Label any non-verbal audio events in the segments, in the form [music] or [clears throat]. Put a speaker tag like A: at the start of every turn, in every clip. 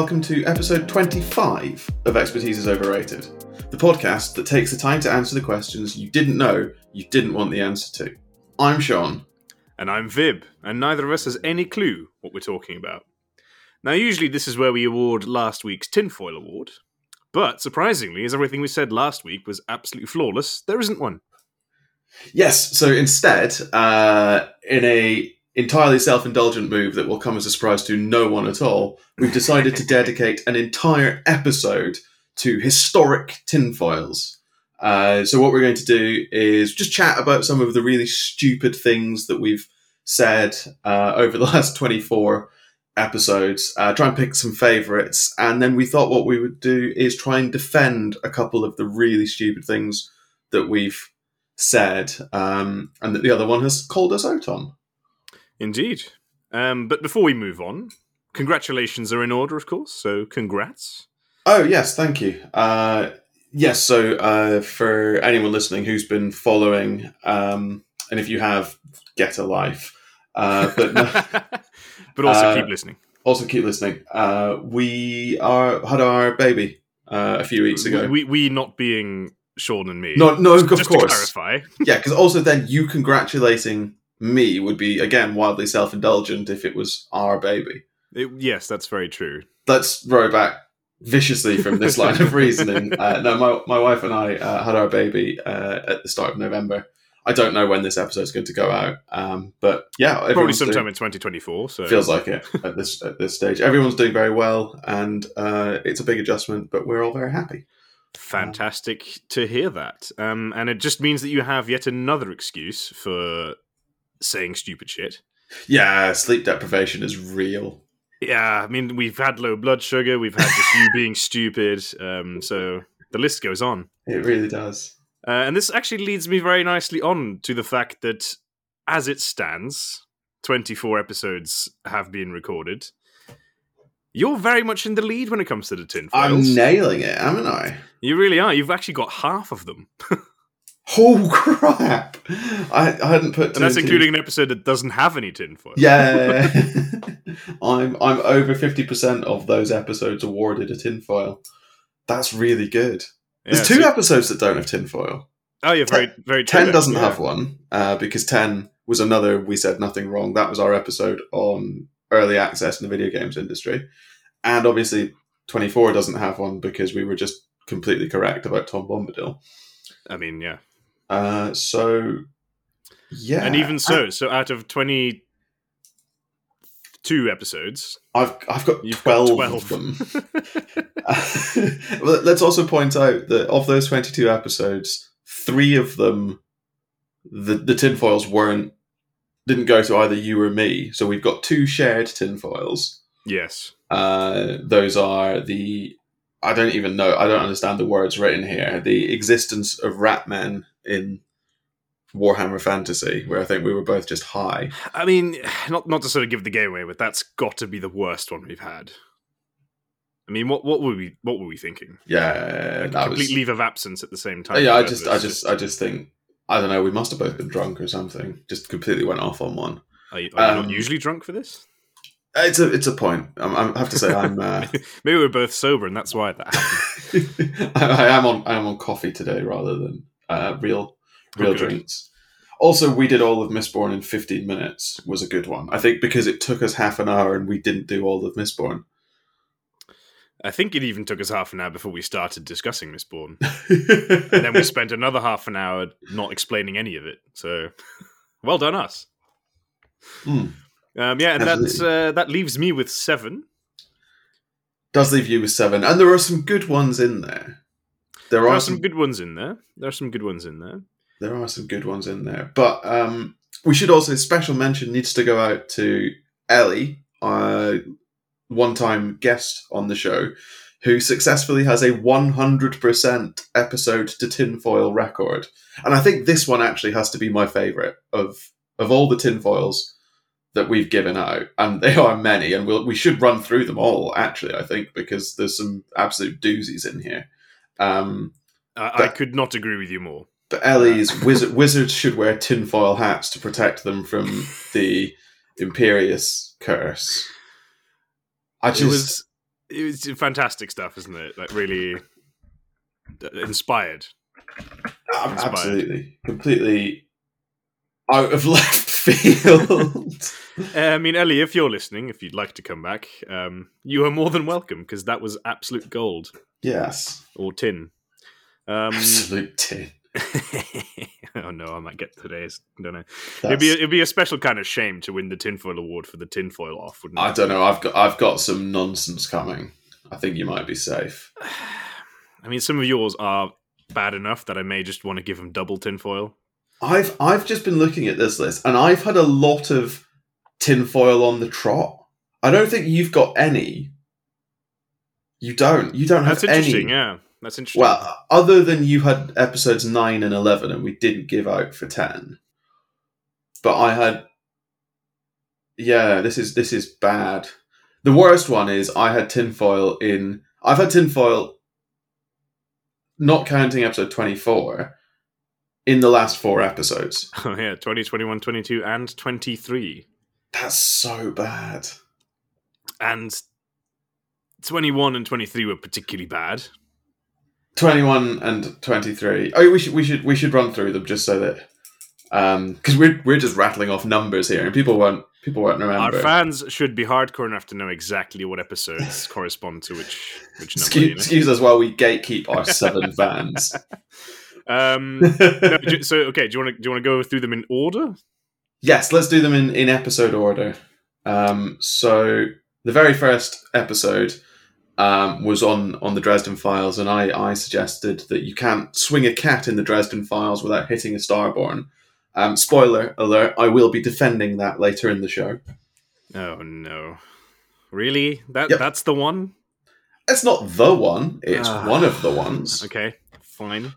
A: welcome to episode 25 of Expertise is Overrated, the podcast that takes the time to answer the questions you didn't know you didn't want the answer to. I'm Sean.
B: And I'm Vib, and neither of us has any clue what we're talking about. Now, usually this is where we award last week's Tinfoil Award, but surprisingly, as everything we said last week was absolutely flawless, there isn't one.
A: Yes, so instead, uh, in a entirely self-indulgent move that will come as a surprise to no one at all, we've decided to [laughs] dedicate an entire episode to historic tinfoils. Uh, so what we're going to do is just chat about some of the really stupid things that we've said uh, over the [laughs] last 24 episodes, uh, try and pick some favourites, and then we thought what we would do is try and defend a couple of the really stupid things that we've said um, and that the other one has called us out on.
B: Indeed. Um, but before we move on, congratulations are in order, of course. So, congrats.
A: Oh yes, thank you. Uh, yes, so uh, for anyone listening who's been following, um, and if you have, get a life. Uh, but [laughs]
B: but also
A: Uh,
B: keep listening.
A: also keep listening. Uh, we are had our baby uh, a few weeks ago.
B: We, we not being Sean and me.
A: no, no, of
B: Just
A: course.
B: clarify.
A: yeah, because also then you congratulating me would be again wildly self-indulgent if it was our baby.
B: It- yes, that's very true.
A: Let's row back viciously from this line of [laughs] reasoning. Uh, no, my my wife and I uh, had our baby uh, at the start of November. I don't know when this episode's going to go out, um, but yeah,
B: Probably sometime
A: doing-
B: in 2024. So
A: feels like it at this at this stage. Everyone's doing very well, and uh, it's a big adjustment, but we're all very happy.
B: fantastic to hear that. Um, and it just means that you have yet another excuse for saying stupid shit.
A: Yeah, sleep deprivation is real.
B: Yeah, I mean, we've had low blood sugar, we've had just you [laughs] being stupid, um, so the list goes on.
A: It really does.
B: Uh, and this actually leads me very nicely on to the fact that, as it stands, 24 episodes have been recorded. You're very much in the lead when it comes to the tin
A: I'm nailing it, haven't I?
B: you really are. You've actually got half of them. [laughs]
A: Oh [laughs] crap! I, I hadn't put.
B: And that's including an episode that doesn't have any tinfoil.
A: Yeah, [laughs] [laughs] I'm I'm over fifty percent of those episodes awarded a tinfoil. That's really good.
B: Yeah,
A: There's two
B: so-
A: episodes that don't have tinfoil.
B: oh, yeah, very, very true.
A: Ten doesn't
B: yeah.
A: have one uh, because ten was another. We said nothing wrong. That was our episode on early access in the video games industry, and obviously twenty four doesn't have one because we were just completely correct about Tom Bombadil.
B: I mean, yeah.
A: Uh, so yeah,
B: And even so, so out of 22 episodes,
A: I've I've got
B: you've got
A: 12, of them. [laughs] [laughs] well, let's also point out that of those 22 episodes, three of them, the, the tinfoils weren't, didn't go to either you or me. So we've got two shared tinfoils.
B: yes.
A: Uh, those are the, I don't even know, I don't understand the words written here. The existence of rat men in Warhammer Fantasy, where I think we were both just high.
B: I mean, not not to sort of give the game away, but that's got to be the worst one we've had. I mean, what what were we what were we thinking?
A: Yeah, that
B: Complete
A: was.
B: leave of absence at the same time.
A: yeah, I just, I just, I just think, I don't know. We must have both been drunk or something. Just completely went off on one.
B: Are you, are you
A: um,
B: not usually drunk for this?
A: It's a, it's a point. I'm, I'm- I have to say, I'm, uh, [laughs]
B: Maybe we're both sober, and that's why that [laughs] happened.
A: I, I am on, I am on coffee today rather than uh, real, real drinks. Also, we did all of Mistborn in 15 minutes. Was a good one. I think because it took us half an hour and we didn't do all of Mistborn.
B: I think it even took us half an hour before we started discussing Mistborn, [laughs] and then we spent another half an hour not explaining any of it. So, [laughs] well done us.
A: Hmm.
B: Um, yeah, and that's uh, that leaves me with seven.
A: Does leave you with seven, and there are some good ones in there. There
B: There
A: are
B: are
A: some
B: some good ones in there. There are some good ones in there.
A: there are some good ones in there. But um, we should also special mention needs to go out to Ellie, uh, one time guest on the show, who successfully has a 100% episode to tinfoil record. And I think this one actually has to be my favourite of of all the tinfoils that we've given out, and they are many, and we'll, we should run through them all. Actually, I think because there's some absolute doozies in here. Um,
B: I, I could not agree with you more.
A: but Ellie's wizard, wizards should wear tinfoil hats to protect them from [laughs] the Imperius curse. I just
B: It was it's fantastic stuff, isn't it? Like really uh, inspired. Inspired.
A: Absolutely, completely out of [laughs] left field. [laughs]
B: Uh, I mean, Ellie, if you're listening, if you'd like to come back, um, you are more than welcome because that was absolute gold
A: yes,
B: or tin. Um,
A: absolute tin. [laughs]
B: oh no, I might get today's. Don't know. It'd
A: That's-
B: be it'd be a special kind of shame to win the tinfoil award for the tinfoil off, wouldn't it?
A: I don't know. I've got I've got some nonsense coming. I think you might be safe. [sighs]
B: I mean, some of yours are bad enough that I may just want to give them double tinfoil.
A: I've I've just been looking at this list, and I've had a lot of tinfoil on the trot. I don't think you've got any. You don't. You don't have
B: That's interesting.
A: any.
B: Yeah, that's interesting.
A: Well, other than you had episodes nine and eleven, and we didn't give out for ten. But I had. Yeah, this is this is bad. The worst one is I had tinfoil in. I've had tinfoil. Not counting episode twenty four. In the last four episodes. [laughs]
B: oh yeah, 20, 21, 22, and twenty three,
A: That's so bad.
B: and twenty one and twenty three were particularly bad.
A: 21 and 23 oh we should we should we should run through them just so that um because we're we're just rattling off numbers here and people won't people won't remember
B: Our fans should be hardcore enough to know exactly what episodes [laughs] correspond to which which number.
A: excuse,
B: you know?
A: excuse us while we gatekeep our seven [laughs] fans
B: Um, no, do- so okay, do you want to do you want to go through them in order?
A: yes let's do them in in episode order um so the very first episode um, was on on the Dresden Files, and I, I suggested that you can't swing a cat in the Dresden Files without hitting a Starborn. Um, spoiler alert: I will be defending that later in the show.
B: Oh no, really? That
A: Yep.
B: that's the one?
A: It's not the one; it's
B: Ah.
A: one of the ones.
B: Okay, fine.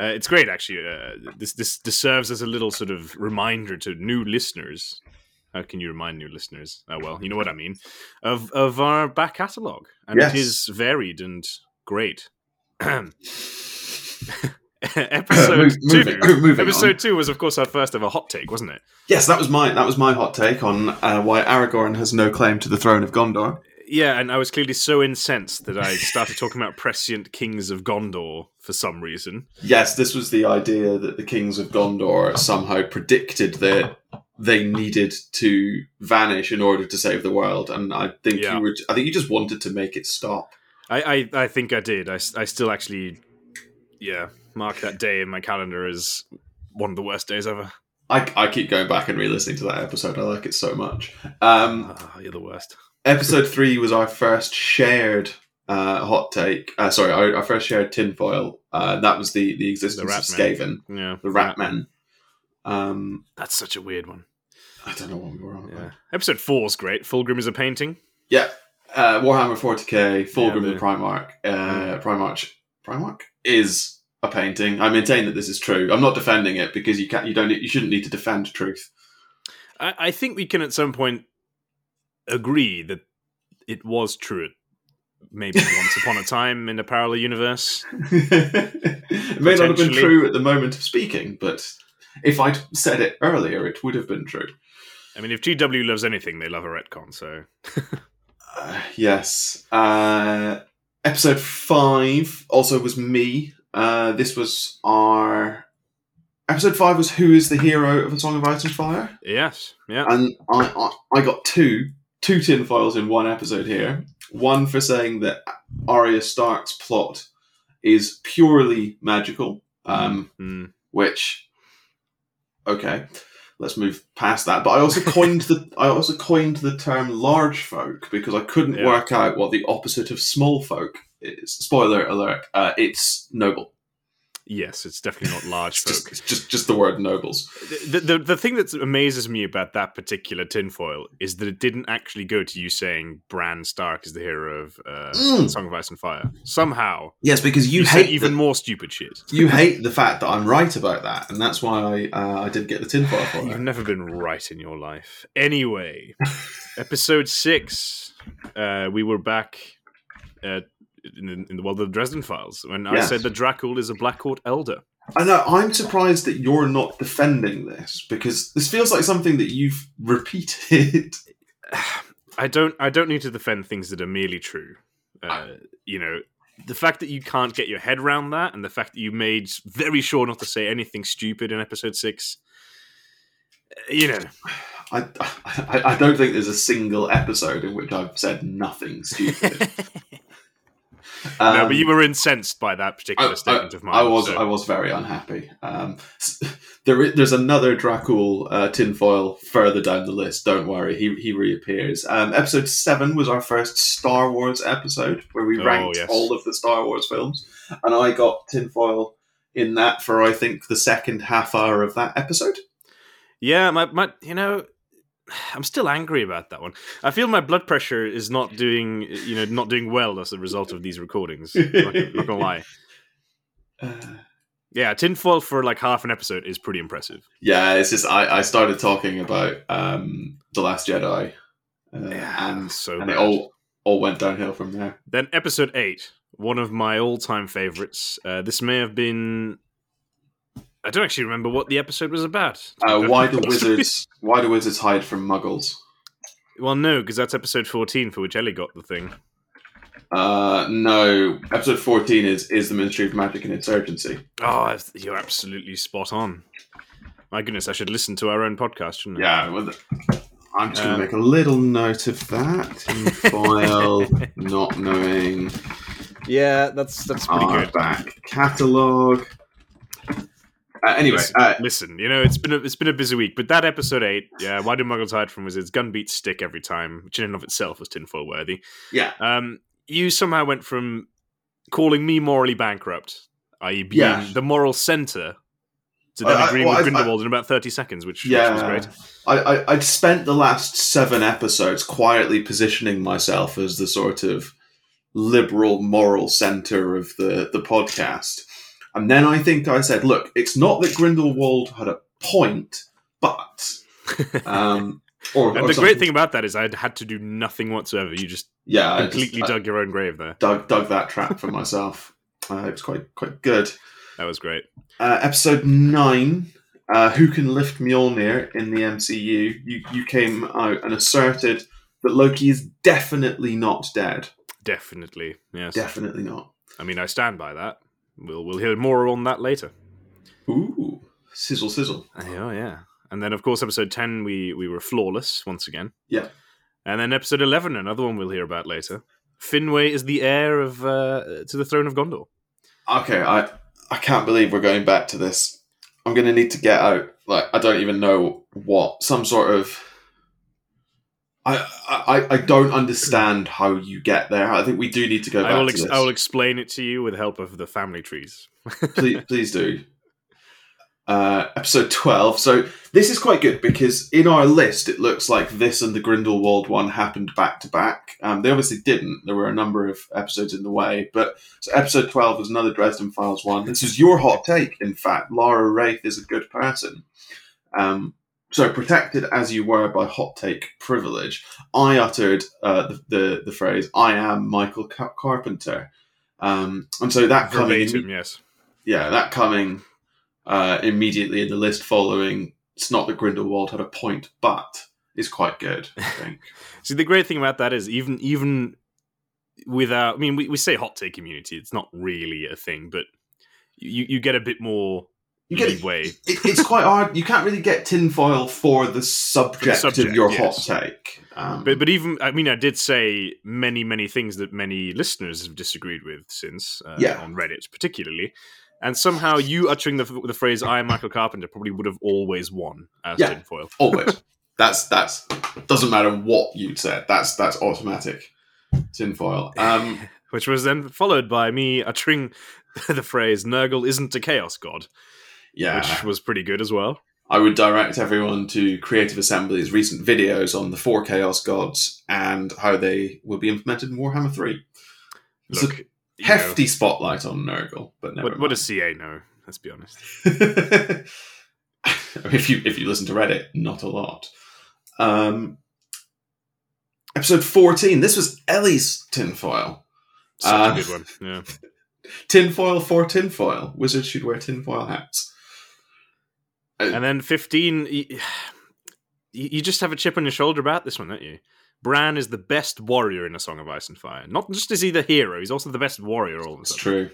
B: Uh, it's great, actually. Uh, this, this this serves as a little sort of reminder to new listeners. How can you remind new listeners? Oh well, you know what I mean. Of of our back catalogue, and
A: Yes.
B: it is varied and great. [coughs] [coughs] episode
A: Move-
B: two. [coughs] episode
A: on.
B: two was, of course, our first ever hot take, wasn't it?
A: Yes, that was my that was my hot take on uh, why Aragorn has no claim to the throne of Gondor.
B: Yeah, and I was clearly so incensed that I started talking about prescient kings of Gondor for some reason.
A: Yes, this was the idea that the kings of Gondor somehow predicted that they needed to vanish in order to save the world, and I think
B: Yeah.
A: you were. I think you just wanted to make it stop.
B: I, I, I think I did. I, I still actually, yeah, mark that day in my calendar as one of the worst days ever.
A: I, I keep going back and re-listening to that episode. I like it so much. Um,
B: Ah, you're the worst.
A: episode three was our first shared uh, hot take. Uh, sorry, our, our first shared tinfoil. Uh, that was the the existence
B: rat
A: of. Skaven,
B: Yeah,
A: the Rat Men. Um,
B: That's such a weird one.
A: I don't know what we were on.
B: Yeah.
A: about.
B: Episode four's great. Fulgrim is a painting.
A: Yeah, uh, Warhammer 40k, Fulgrim
B: Yeah, the-
A: Primarch. Uh, Primarch, Primarch is a painting. I maintain that this is true. I'm not defending it because you can't. You don't. You shouldn't need to defend truth.
B: I, I think we can at some point agree that it was true. Maybe once upon a time in a parallel universe. [laughs]
A: it may not have been true at the moment of speaking, but if I'd said it earlier, it would have been true.
B: I mean, if GW loves anything, they love a retcon. So
A: Uh, yes. Uh, episode five also was me. Uh, this was our episode five was who is the hero of a Song of Ice and Fire,
B: yes, yeah.
A: and I I, I got two two tin tinfoils in one episode here. One for saying that Arya Stark's plot is purely magical, um,
B: Mm.
A: which okay let's move past that but i also coined the [laughs] i also coined the term large folk because i couldn't
B: Yeah.
A: work out what the opposite of small folk is spoiler alert uh, it's noble
B: Yes, it's definitely not [laughs] large
A: it's
B: folk.
A: just, it's just just the word nobles
B: The, the the thing that amazes me about that particular tinfoil is that it didn't actually go to you saying Bran Stark is the hero of uh,
A: Mm.
B: Song of Ice and Fire. Somehow,
A: yes because you,
B: you,
A: hate
B: said even
A: the,
B: more stupid shit.
A: you hate the fact that i'm right about that and that's why i uh, i did get the tinfoil for
B: You've
A: it
B: never been right in your life. Anyway, [laughs] episode six, uh, we were back uh, in, the, in the world of the Dresden Files when I said that Dracul is a Blackcourt elder.
A: I know. I'm surprised that you're not defending this because this feels like something that you've repeated. [laughs] [sighs]
B: I don't I don't need to defend things that are merely true. Uh, you know, the fact that you can't get your head around that, and the fact that you made very sure not to say anything stupid in episode six. uh, You know,
A: I, I I don't think there's a single episode in which I've said nothing stupid. [laughs]
B: no,
A: Um,
B: but you were incensed by that particular
A: I-
B: statement of mine.
A: I was
B: so-
A: I was very unhappy. Um, there there's another Dracul uh, tinfoil further down the list. Don't worry, he he reappears. Um, episode seven was our first Star Wars episode where we
B: Oh,
A: ranked
B: yes.
A: all of the Star Wars films, and I got tinfoil in that for I think the second half hour of that episode.
B: Yeah, my, my you know, I'm still angry about that one. I feel my blood pressure is not doing you know not doing well as a result of these recordings. not, not gonna lie.
A: Uh, [sighs]
B: Yeah, tinfoil for like half an episode is pretty impressive.
A: yeah, it's just I, I started talking about um, the Last Jedi, uh,
B: Yeah,
A: and
B: so
A: and it all all went downhill from there.
B: Then episode eight, one of my all-time favorites. Uh, this may have been. I don't actually remember what the episode was about.
A: Uh, why [laughs] do wizards? Why do wizards hide from muggles?
B: Well, no, because that's episode fourteen for which Ellie got the thing.
A: Uh, no. Episode fourteen is is the Ministry of Magic and Insurgency.
B: Oh, you're absolutely spot on. My goodness, I should listen to our own podcast, shouldn't I?
A: Yeah. Well, I'm just going
B: Um,
A: to make a little note of that. in [laughs] File, [laughs] not knowing
B: Yeah, that's that's pretty
A: our
B: good.
A: back catalogue. Uh, anyway,
B: Listen,
A: uh,
B: listen, you know it's been a, it's been a busy week, but that episode eight, yeah, why do Muggles hide from wizards? Gun beats stick every time, which in and of itself was tinfoil worthy.
A: yeah,
B: Um, you somehow went from calling me morally bankrupt, i.e., being
A: Yeah.
B: the moral center, to then
A: I- I-
B: agreeing
A: well,
B: with
A: I-
B: Grindelwald in about thirty seconds, which, which was
A: yeah.
B: great.
A: I, I I'd spent the last seven episodes quietly positioning myself as the sort of liberal moral center of the the podcast, and then I think I said, "Look, it's not that Grindelwald had a point, but." [laughs] Um, or,
B: and
A: or
B: the
A: something-
B: great thing about that is I had to do nothing whatsoever. You just
A: yeah, I just-
B: completely
A: I
B: dug your own grave there.
A: dug dug that trap for myself. [laughs] Uh, it was quite quite good.
B: That was great.
A: Uh, episode nine. Uh, Who can lift Mjolnir in the MCU? You you came out and asserted that Loki is definitely not dead.
B: Definitely, yes.
A: Definitely not.
B: I mean, I stand by that. We'll we'll hear more on that later.
A: Ooh, sizzle sizzle.
B: Oh yeah, and then of course episode ten we we were flawless once again.
A: Yeah.
B: and then episode eleven, another one we'll hear about later. Finwë is the heir of uh, to the throne of Gondor.
A: Okay, I I can't believe we're going back to this. I'm gonna need to get out. Like I don't even know what some sort of. I, I, I don't understand how you get there. I think we do need to go back
B: I will
A: to
B: ex-
A: this.
B: I will explain it to you with the help of the family trees. [laughs]
A: please, please do. Uh, episode 12. So this is quite good because in our list it looks like this and the Grindelwald one happened back to back. Um, they obviously didn't. There were a number of episodes in the way, but so episode 12 was another Dresden Files one. This is your hot take, in fact. Laura Raith is a good person. Um, so protected as you were by hot take privilege, I uttered uh, the, the the phrase "I am Michael Car- Carpenter," um, and so that coming
B: yes.
A: yeah, that coming uh, immediately in the list following. It's not that Grindelwald had a point, but is quite good. I [laughs] think.
B: See, the great thing about that is even even without, I mean, we, we say hot take community. It's not really a thing, but you you get a bit more
A: You get it, it's quite hard. You can't really get tinfoil for the subject,
B: subject,
A: of your
B: yes.
A: hot take. Um,
B: But but even I mean I did say many many things that many listeners have disagreed with since uh,
A: Yeah.
B: on Reddit particularly, and somehow you uttering the the phrase "I am Michael Carpenter" probably would have always won as
A: Yeah.
B: tinfoil.
A: always. [laughs] that's that's doesn't matter what you said. That's that's automatic tinfoil. Um, [laughs]
B: Which was then followed by me uttering [laughs] the phrase "Nurgle isn't a chaos god,"
A: yeah,
B: which was pretty good as well.
A: I would direct everyone to Creative Assembly's recent videos on the four Chaos Gods and how they will be implemented in Warhammer 3. It's a
B: Look, know,
A: hefty spotlight on Nurgle, but never
B: what, what does CA know? Let's be honest. [laughs]
A: if you if you listen to Reddit, not a lot. Um, episode 14. This was Ellie's tinfoil.
B: Such
A: Uh,
B: a good one. Yeah. [laughs]
A: Tinfoil for tinfoil. Wizards should wear tinfoil hats.
B: And then 15, [sighs] you, you just have a chip on your shoulder about this one, don't you? Bran is the best warrior in A Song of Ice and Fire. Not just is he the hero, he's also the best warrior. All of a sudden,
A: true.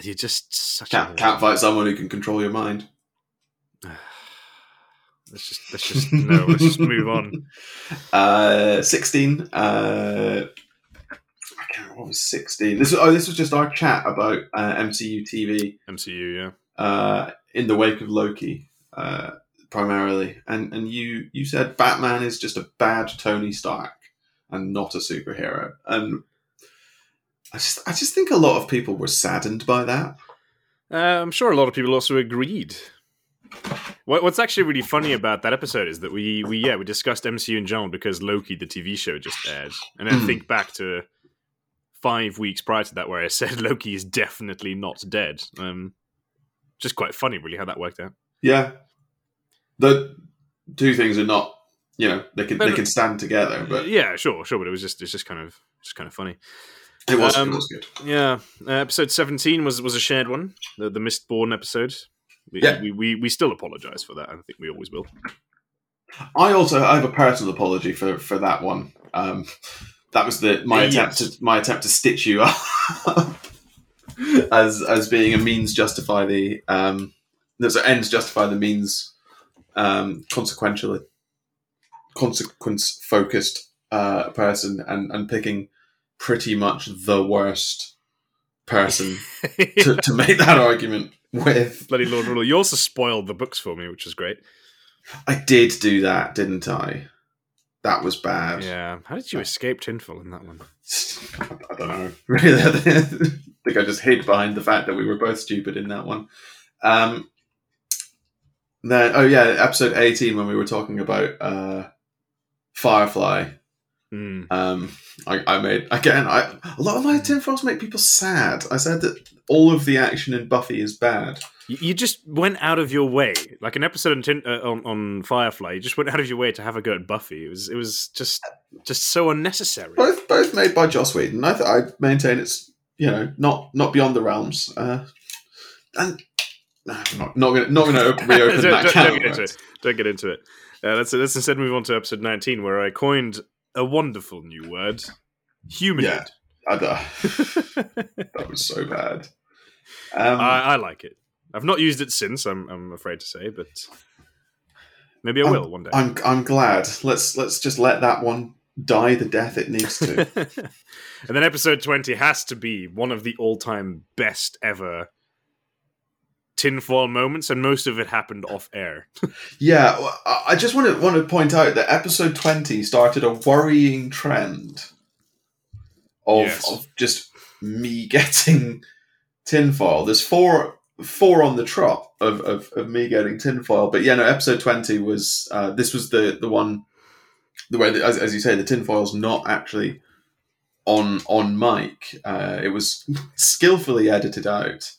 B: you're just such
A: Can't,
B: a
A: can't fight someone who can control your mind. [sighs]
B: Let's just let's just no, let's just move on. [laughs]
A: Uh, 16. Uh, I can't remember what was 16. This was, oh, this was just our chat about uh, MCU TV
B: MCU, yeah.
A: uh, in the wake of Loki, uh, primarily. And and you you said Batman is just a bad Tony Stark and not a superhero. And I just I just think a lot of people were saddened by that.
B: Uh, I'm sure a lot of people also agreed. What, what's actually really funny about that episode is that we, we yeah we discussed MCU in general because Loki the TV show just aired, and then
A: Hmm.
B: think back to five weeks prior to that where I said [laughs] Loki is definitely not dead. Um, just quite funny, really, how that worked out.
A: Yeah, the two things are not you know they can
B: But-
A: they can stand together, but
B: yeah, sure, sure, but it was just it's just kind of just kind of funny.
A: it was
B: Um,
A: it was good.
B: Yeah, uh, episode seventeen was was a shared one, the the Mistborn episode. We,
A: Yeah.
B: we, we we still apologise for that. I think we always will.
A: I also I have a personal apology for for that one. Um, that was the my
B: Yes.
A: attempt to my attempt to stitch you up [laughs] as as being a means justify the um, there's ends justify the means um, consequentially consequence focused uh, person and and picking pretty much the worst person [laughs] to, to make that argument with.
B: Bloody Lord Ruler. You also spoiled the books for me, which was great.
A: I did do that, didn't I? That was bad.
B: Yeah. How did you escape tinfoil in that one? [laughs]
A: I don't know. [laughs] Really, think I just hid behind the fact that we were both stupid in that one. Um, then, oh yeah, episode eighteen when we were talking about uh, Firefly.
B: Hmm.
A: Um, I, I made again. I a lot of my tinfoils make people sad. I said that all of the action in Buffy is bad.
B: You, just went out of your way, like an episode on, tin, uh, on on Firefly. You just went out of your way to have a go at Buffy. It was it was just just so unnecessary.
A: Both both made by Joss Whedon. I th- I maintain it's you know not not beyond the realms. Uh, and no, I'm not not gonna not gonna [laughs] reopen that
B: don't- don't get into it. Don't get into it. Uh, let's let's instead move on to episode nineteen, where I coined a wonderful new word: humanoid.
A: I, don't- [laughs] that was so bad. Um,
B: I, I like it. I've not used it since. I'm I'm afraid to say, but maybe I
A: I'm-
B: will one day.
A: I'm I'm glad. Let's let's just let that one die the death it needs to. [laughs]
B: and then episode 20 has to be one of the all-time best ever tinfoil moments and most of it happened off air [laughs]
A: yeah, well, I just want to want to point out that episode twenty started a worrying trend of,
B: Yes.
A: of just me [laughs] getting tinfoil. There's four four on the trot of, of, of me getting tinfoil, but yeah, no. Episode twenty was uh, this was the the one the way that, as, as you say the tinfoil's not actually on on mic. Uh, it was [laughs] skillfully edited out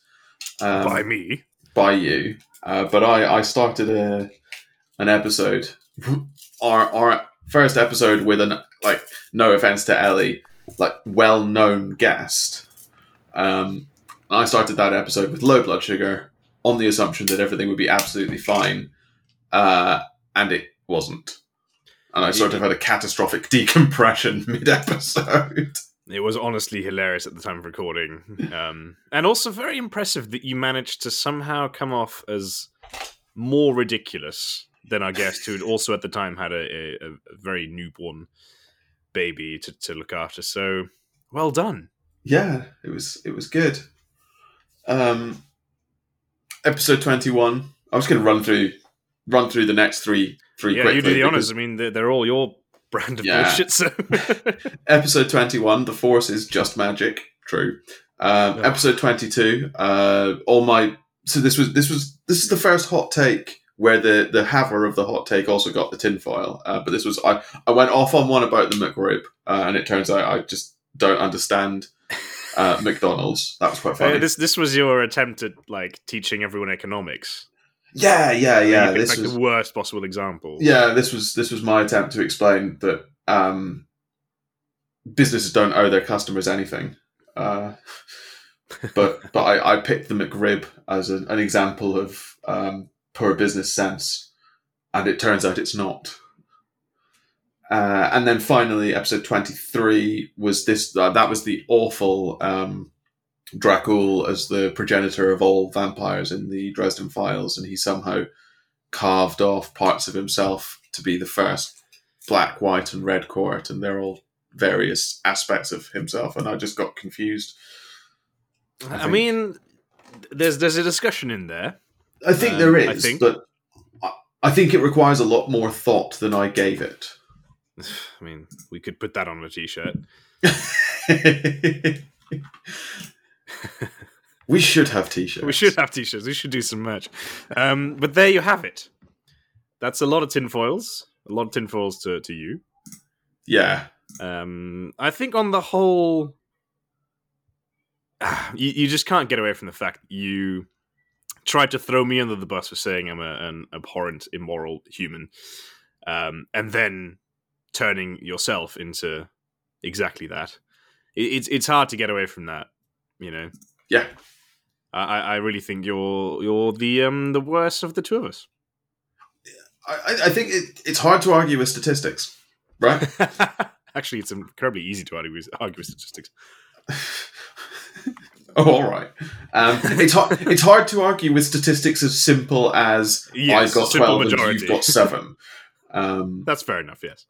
A: um,
B: by me
A: by you, uh, but I, I started a an episode, [laughs] our our first episode with an like no offense to Ellie, like well known guest. Um, I started that episode with low blood sugar on the assumption that everything would be absolutely fine, uh, and it wasn't. And I sort of had a catastrophic [laughs] decompression mid episode.
B: it was honestly hilarious at the time of recording [laughs] um, and also very impressive that you managed to somehow come off as more ridiculous than our guest who had also at the time had a, a, a very newborn baby to, to look after so well done
A: yeah, it was it was good. Um, episode twenty one. I was going to run through run through the next three
B: yeah you do the honors i mean they're, they're all your [laughs] brand of
A: Yeah.
B: bullshit so [laughs]
A: Episode twenty one. The Force is just magic. True. Um,
B: Ugh.
A: Episode twenty two. Uh, all my so this was this was this is the first hot take where the the haver of the hot take also got the tinfoil. Uh, but this was I I went off on one about the McRib, uh, and it turns out I just don't understand uh, [laughs] McDonald's. That was quite funny.
B: Uh, this this was your attempt at like teaching everyone economics.
A: Yeah, yeah, yeah. This
B: like
A: was
B: the worst possible example.
A: yeah. This was this was my attempt to explain that um, businesses don't owe their customers anything. Uh, [laughs] but but I, I picked the McRib as an, an example of um, poor business sense, and it turns out it's not. Uh, and then finally, episode 23 was this. Uh, that was the awful um, Dracul as the progenitor of all vampires in the Dresden Files, and he somehow carved off parts of himself to be the first black, white, and red court, and they're all various aspects of himself. And I just got confused.
B: I,
A: think-
B: mean, there's there's a discussion in there.
A: I think
B: Um,
A: there
B: I think-
A: but I, I think it requires a lot more thought than I gave it. [sighs]
B: I mean, we could put that on a t-shirt. [laughs]
A: we should have t-shirts.
B: We should have t-shirts. We should do some merch. Um, but there you have it. That's a lot of tinfoils. A lot of tinfoils to to you.
A: Yeah.
B: Um, I think on the whole, ah, you, you just can't get away from the fact you tried to throw me under the bus for saying I'm a, an abhorrent, immoral human, um, and then turning yourself into exactly that. It, it's it's hard to get away from that, you know.
A: Yeah.
B: I, I really think you're you're the um the worst of the two of us.
A: I, I- think it, it's hard to argue with statistics, right? [laughs]
B: Actually, it's incredibly easy to argue with, argue with statistics. [laughs]
A: oh, all right. Um, it's hard. It's hard to argue with statistics as simple as
B: Yes,
A: I got twelve and
B: majority.
A: you've got seven. [laughs] Um,
B: That's fair enough. Yes.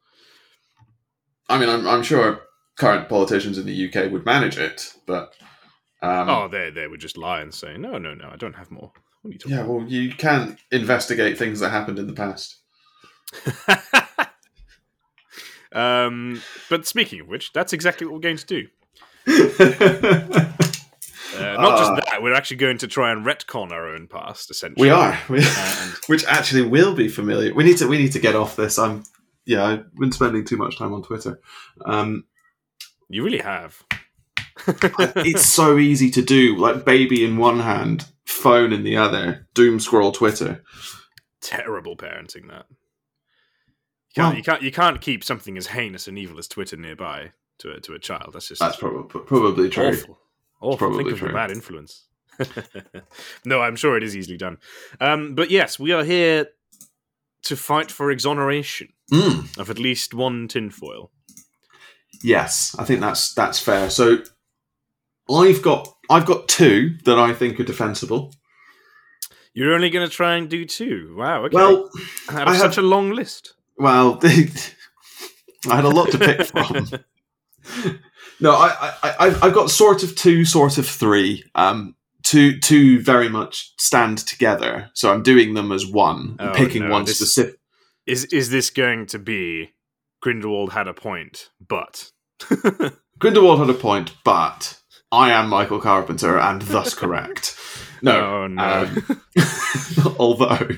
A: I mean, I'm, I'm sure current politicians in the UK would manage it, but um,
B: oh, they they would just lie and say, "No, no, no, I don't have more." What are you talking
A: yeah. Well, you can't investigate things that happened in the past. [laughs]
B: um, but speaking of which, that's exactly what we're going to do. [laughs] Uh, not
A: Ah.
B: just that, we're actually going to try and retcon our own past. Essentially,
A: we are, we,
B: And [laughs]
A: which actually will be familiar. We need to. We need to get off this. I'm. Yeah, I've been spending too much time on Twitter. Um,
B: you really have.
A: It's so easy to do. Like baby in one hand, phone in the other, doom scroll Twitter.
B: terrible parenting. That you can't, you can't you can't keep something as heinous and evil as Twitter nearby to a, to a child. That's just
A: That's probably probably true.
B: awful. Awful.
A: probably
B: Think of the bad influence. [laughs] no, I'm sure it is easily done. Um, but yes, we are here to fight for exoneration
A: Mm,
B: of at least one tinfoil.
A: yes, I think that's that's fair. So I've got I've got two that I think are defensible.
B: You're only going to try and do two. Wow. Okay.
A: Well,
B: out
A: I
B: of such
A: have-
B: a long list.
A: well, [laughs] I had a lot to pick from. No, I, I, I, I've got sort of two, sort of three. Um, two, two very much stand together. So I'm doing them as one,
B: Oh,
A: picking
B: no,
A: one
B: this-
A: specific.
B: Is is this going to be Grindelwald had a point, but [laughs]
A: Grindelwald had a point, but I am Michael Carpenter, and thus [laughs] correct. No,
B: oh no.
A: um, [laughs] although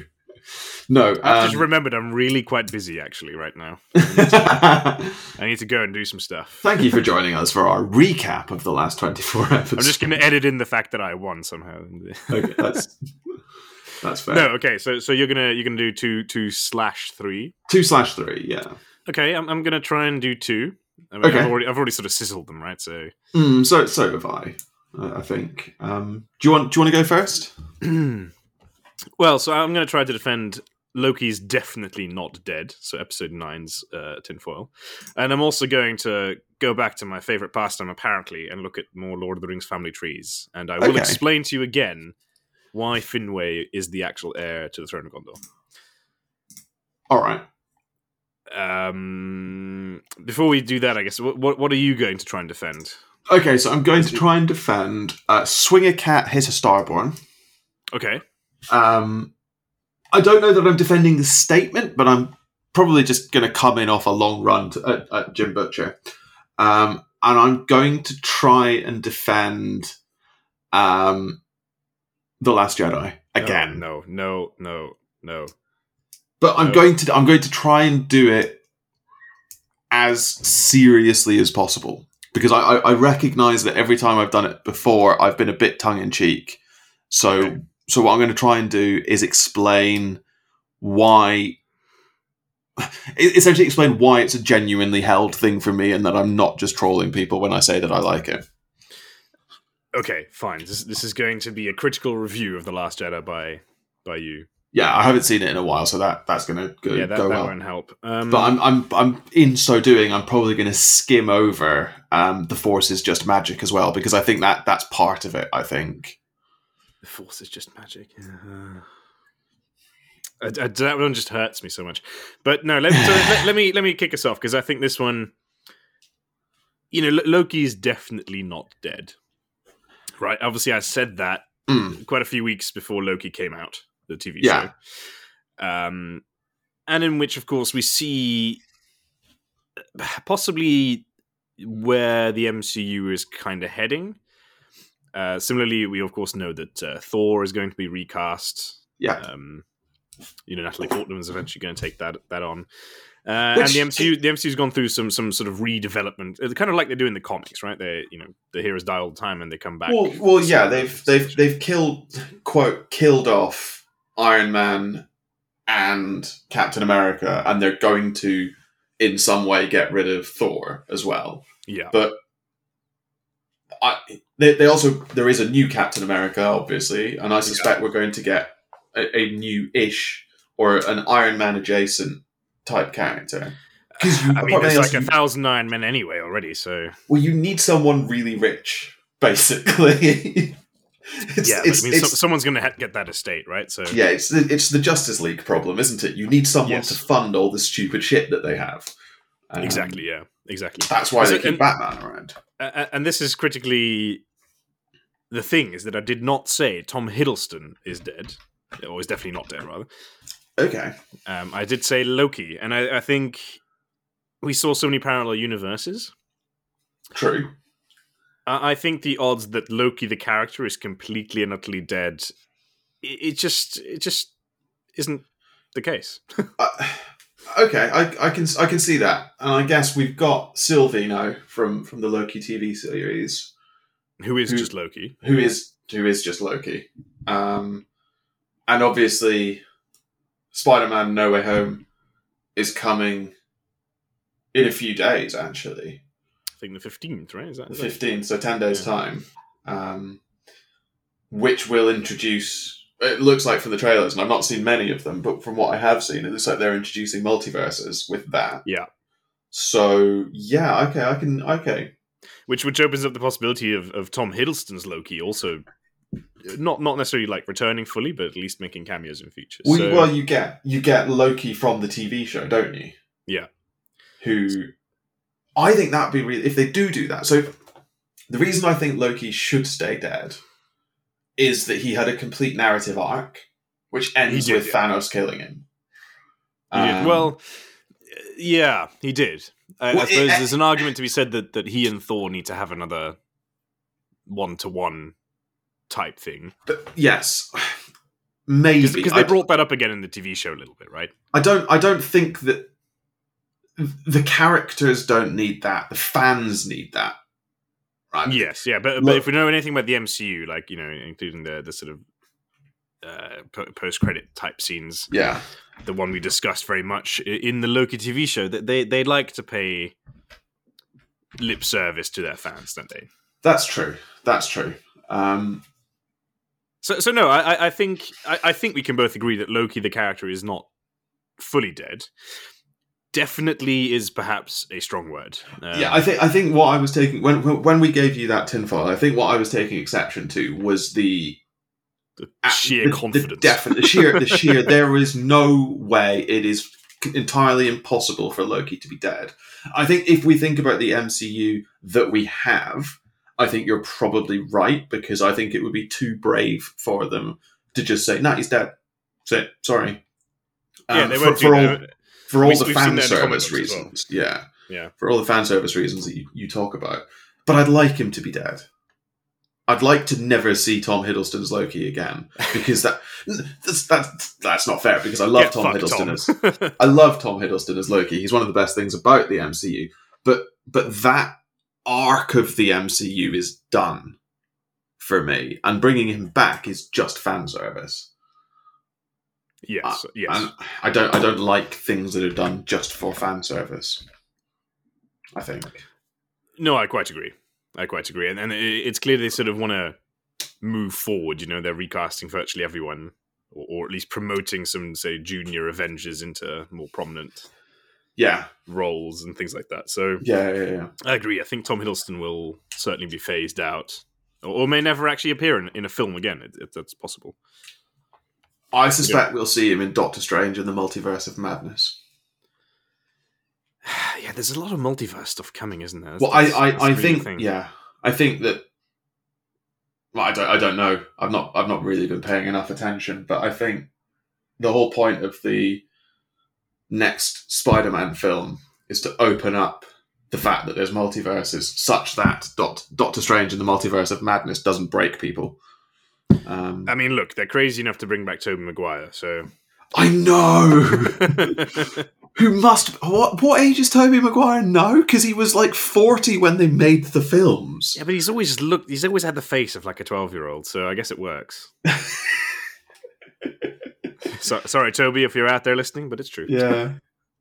A: no,
B: I've just
A: um,
B: remembered I'm really quite busy actually right now. [laughs] I need to go and do some stuff.
A: thank you for joining us for our recap of the last twenty-four episodes.
B: I'm just going to edit in the fact that I won somehow.
A: okay, that's that's fair.
B: no, okay. So so you're gonna you're gonna do two two slash three.
A: Two slash three, yeah.
B: Okay, I'm I'm gonna try and do two. I mean,
A: Okay.
B: I've already I've already sort of sizzled them, right? So
A: Mm, so so have I. Uh, I think. Um, do you want do you want to go first? [clears throat]
B: well, so I'm gonna try to defend. Loki's definitely not dead, so episode nine's uh, tinfoil, and I'm also going to go back to my favorite pastime, apparently, and look at more Lord of the Rings family trees, and I will
A: Okay.
B: explain to you again why Finwë is the actual heir to the throne of Gondor.
A: All right.
B: Um, before we do that, I guess what, what are you going to try and defend?
A: Okay, so I'm going to try and defend uh, Swing a Cat, Hit a Starborn.
B: Okay,
A: Um, I don't know that I'm defending the statement, but I'm probably just going to come in off a long run to, at, at Jim Butcher. Um, and I'm going to try and defend um, The Last Jedi again.
B: No, no, no, no.
A: But I'm
B: No.
A: going to I'm going to try and do it as seriously as possible because I, I, I recognize that every time I've done it before, I've been a bit tongue in cheek. So
B: Okay.
A: so what I'm going to try and do is explain why. Essentially, explain why it's a genuinely held thing for me, and that I'm not just trolling people when I say that I like it.
B: Okay, fine. This this is going to be a critical review of the Last Jedi by by you.
A: Yeah, I haven't seen it in a while, so that that's going to go,
B: yeah, that,
A: go
B: that
A: well.
B: won't help. Um,
A: But I'm, I'm, I'm in so doing, I'm probably going to skim over um, the Force is just magic as well because I think that that's part of it. I think.
B: the Force is just magic. Uh, I- I- that one just hurts me so much. But no, let, so let, let me let me kick us off because I think this one, you know, Loki is definitely not dead. Right? Obviously, I said that
A: Mm,
B: quite a few weeks before Loki came out, the TV
A: Yeah.
B: show. Um, and in which, of course, we see possibly where the MCU is kind of heading. Uh, similarly, we of course know that uh, Thor is going to be recast.
A: yeah.
B: Um, you know, Natalie Portman is eventually going to take that that on. Uh, and the MCU, the MCU's gone through some some sort of redevelopment, uh, kind of like they do in the comics, right? They, you know, the heroes die all the time and they come back.
A: Well, well, yeah, they've they've they've killed quote killed off Iron Man and Captain America, and they're going to in some way get rid of Thor as well.
B: yeah,
A: But I they, they also there is a new Captain America, obviously, and I suspect we're going to get a, a new ish or an Iron Man adjacent type character. Uh, because you,
B: I mean, there's like a thousand Iron Men anyway already, so
A: well, you need someone really rich, basically. [laughs] [laughs] it's,
B: yeah.
A: it's,
B: I mean, so, someone's going to ha- get that estate, right? So
A: yeah, it's the, it's the Justice League problem, isn't it? You need someone
B: Yes.
A: to fund all the stupid shit that they have. Um,
B: exactly, yeah, exactly.
A: That's why
B: So-
A: they keep
B: and-
A: Batman around.
B: And this is critically the thing is that I did not say Tom Hiddleston is dead, or is definitely not dead, rather.
A: Okay.
B: Um, I did say Loki, and I, I think we saw so many parallel universes.
A: True.
B: I, think the odds that Loki, the character, is completely and utterly dead, it, it just it just isn't the case. [laughs]
A: Uh, okay, I, I can I can see that, and I guess we've got Silvino from from the Loki TV series,
B: Who is
A: Who-
B: just Loki?
A: who is who is just Loki, um, and obviously, Spider Man No Way Home is coming in a few days. Actually,
B: I think the fifteenth, right? Is that,
A: the fifteenth, so ten days
B: Yeah.
A: time, um, which will introduce. It looks like from the trailers, and I've not seen many of them, but from what I have seen, it looks like they're introducing multiverses with that.
B: Yeah.
A: So yeah, okay, I can okay.
B: which which opens up the possibility of, of Tom Hiddleston's Loki also not not necessarily like returning fully, but at least making cameos in features.
A: Well,
B: So-
A: well, you get you get Loki from the TV show, don't you?
B: Yeah.
A: Who I think that'd be really if they do do that. So the reason I think Loki should stay dead is that he had a complete narrative arc, which ends
B: did,
A: with
B: yeah.
A: Thanos killing him. Um,
B: well, yeah, he did. I, I
A: Well, it-
B: suppose there's an argument to be said that, that he and Thor need to have another one to one type thing
A: but yes, [sighs] maybe
B: because they brought that up again in the TV show a little bit, right?
A: I don't I don't think that the characters don't need that. The fans need that. Right?
B: Yes, yeah, but, but if we know anything about the MCU, like you know, including the the sort of uh, post credit type scenes,
A: Yeah.
B: the one we discussed very much in the Loki TV show, that they they like to pay lip service to their fans, don't they?
A: That's true. That's true. Um,
B: So, so no, I, I- I think I, I think we can both agree that Loki, the character, is not fully dead. Definitely is perhaps a strong word. Um,
A: yeah, I think I think what I was taking when when- we gave you that tinfoil, I think what I was taking exception to was the
B: the sheer
A: the,
B: confidence.
A: The, definite, the sheer, the [laughs] sheer. There is no way it is entirely impossible for Loki to be dead. I think if we think about the MCU that we have, I think you're probably right because I think it would be too brave for them to just say, "Nah, he's dead." That's it. Sorry.
B: yeah,
A: Um,
B: they
A: for,
B: won't
A: for
B: do
A: all
B: that.
A: For all
B: We-
A: the fan
B: that in comic
A: service
B: as well.
A: reasons. Yeah.
B: Yeah.
A: For all the fan service reasons that you, you talk about. But I'd like him to be dead. I'd like to never see Tom Hiddleston's Loki again because that [laughs] that's that's, that's not fair because I love
B: Yeah,
A: Tom Hiddleston
B: Tom.
A: as [laughs] I love Tom Hiddleston as Loki. He's one of the best things about the MCU. But but that arc of the MCU is done for me, and bringing him back is just fan service.
B: Yes, yes.
A: And I don't I don't like things that are done just for fan service. I think.
B: No, I quite agree. I quite agree, and, and it's clear they sort of want to move forward. You know, they're recasting virtually everyone, or, or at least promoting some, say, junior Avengers into more prominent
A: Yeah,
B: roles and things like that. So
A: yeah, yeah, yeah.
B: I agree. I think Tom Hiddleston will certainly be phased out, or, or may never actually appear in, in a film again. It, it, that's possible.
A: I suspect we'll see him in Doctor Strange and the Multiverse of Madness. [sighs]
B: yeah, there's a lot of multiverse stuff coming, isn't there?
A: Well, I, I, I
B: really
A: think,
B: thing.
A: yeah, I think that. Well, I don't, I don't know. I've not, I've not really been paying enough attention, but I think the whole point of the next Spider-Man film is to open up the fact that there's multiverses, such that Doctor Strange and the Multiverse of Madness doesn't break people. Um,
B: I mean, look, they're crazy enough to bring back Tobey Maguire, so
A: I know. [laughs] Who must? What? What age is Tobey Maguire? No, because he was like forty when they made the films.
B: yeah, but he's always looked. He's always had the face of like a twelve-year-old, so I guess it works. [laughs] so, sorry, Tobey, if you're out there listening, but it's true.
A: Yeah.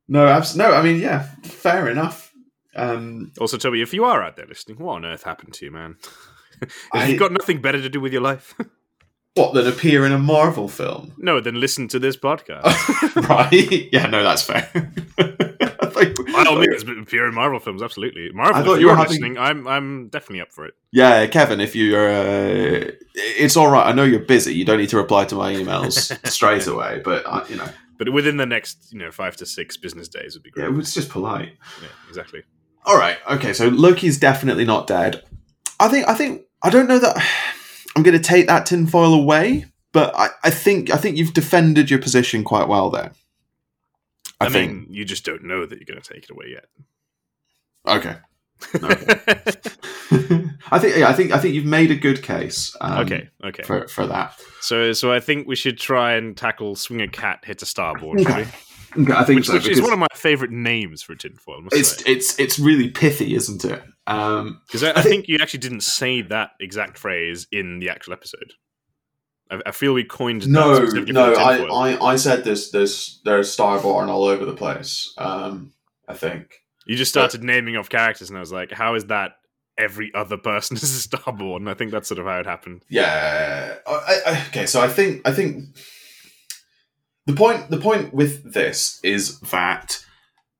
A: No, abs- no. I mean, yeah, fair enough. Um,
B: Also, Tobey, if you are out there listening, what on earth happened to you, man? [laughs] Have
A: I-
B: you got nothing better to do with your life?
A: What then appear in a Marvel film?
B: no, then listen to this podcast. [laughs]
A: right? Yeah, no, that's fair. [laughs] I thought-
B: By all [laughs] means, appear in Marvel films, absolutely. Marvel,
A: I thought
B: if
A: you
B: you're
A: were having-
B: listening, I'm I'm definitely up for it.
A: yeah, Kevin, if you're, uh, it's all right. I know you're busy. You don't need to reply to my emails straight away, but uh, you know,
B: But within the next, you know, five to six business days would be
A: yeah,
B: great.
A: it's just polite.
B: Yeah, exactly.
A: All right. Okay. So Loki's definitely not dead. I think. I think. I don't know that I'm going to take that tinfoil away, but I, I think. I think you've defended your position quite well there. I,
B: I,
A: think.
B: mean, you just don't know that you're going to take it away yet.
A: okay. [laughs] I think. Yeah. I think. I think you've made a good case. Um,
B: okay, okay.
A: For for that.
B: So, so I think we should try and tackle swing a cat, hit a Starborn,
A: Okay. Okay. I think
B: which,
A: so.
B: which is one of my favorite names for tinfoil.
A: It's
B: say.
A: it's it's really pithy, isn't it? Um,
B: Because I, I
A: think-
B: you actually didn't say that exact phrase in the actual episode. I, I feel we coined
A: no, no. I. I I said there's there's there's Starborn all over the place. Um, I think.
B: You just started naming off characters, and I was like, "How is that every other person [laughs] is a Starborn?" I think that's sort of how it happened.
A: Yeah. I, I, okay, so I think I think the point the point with this is that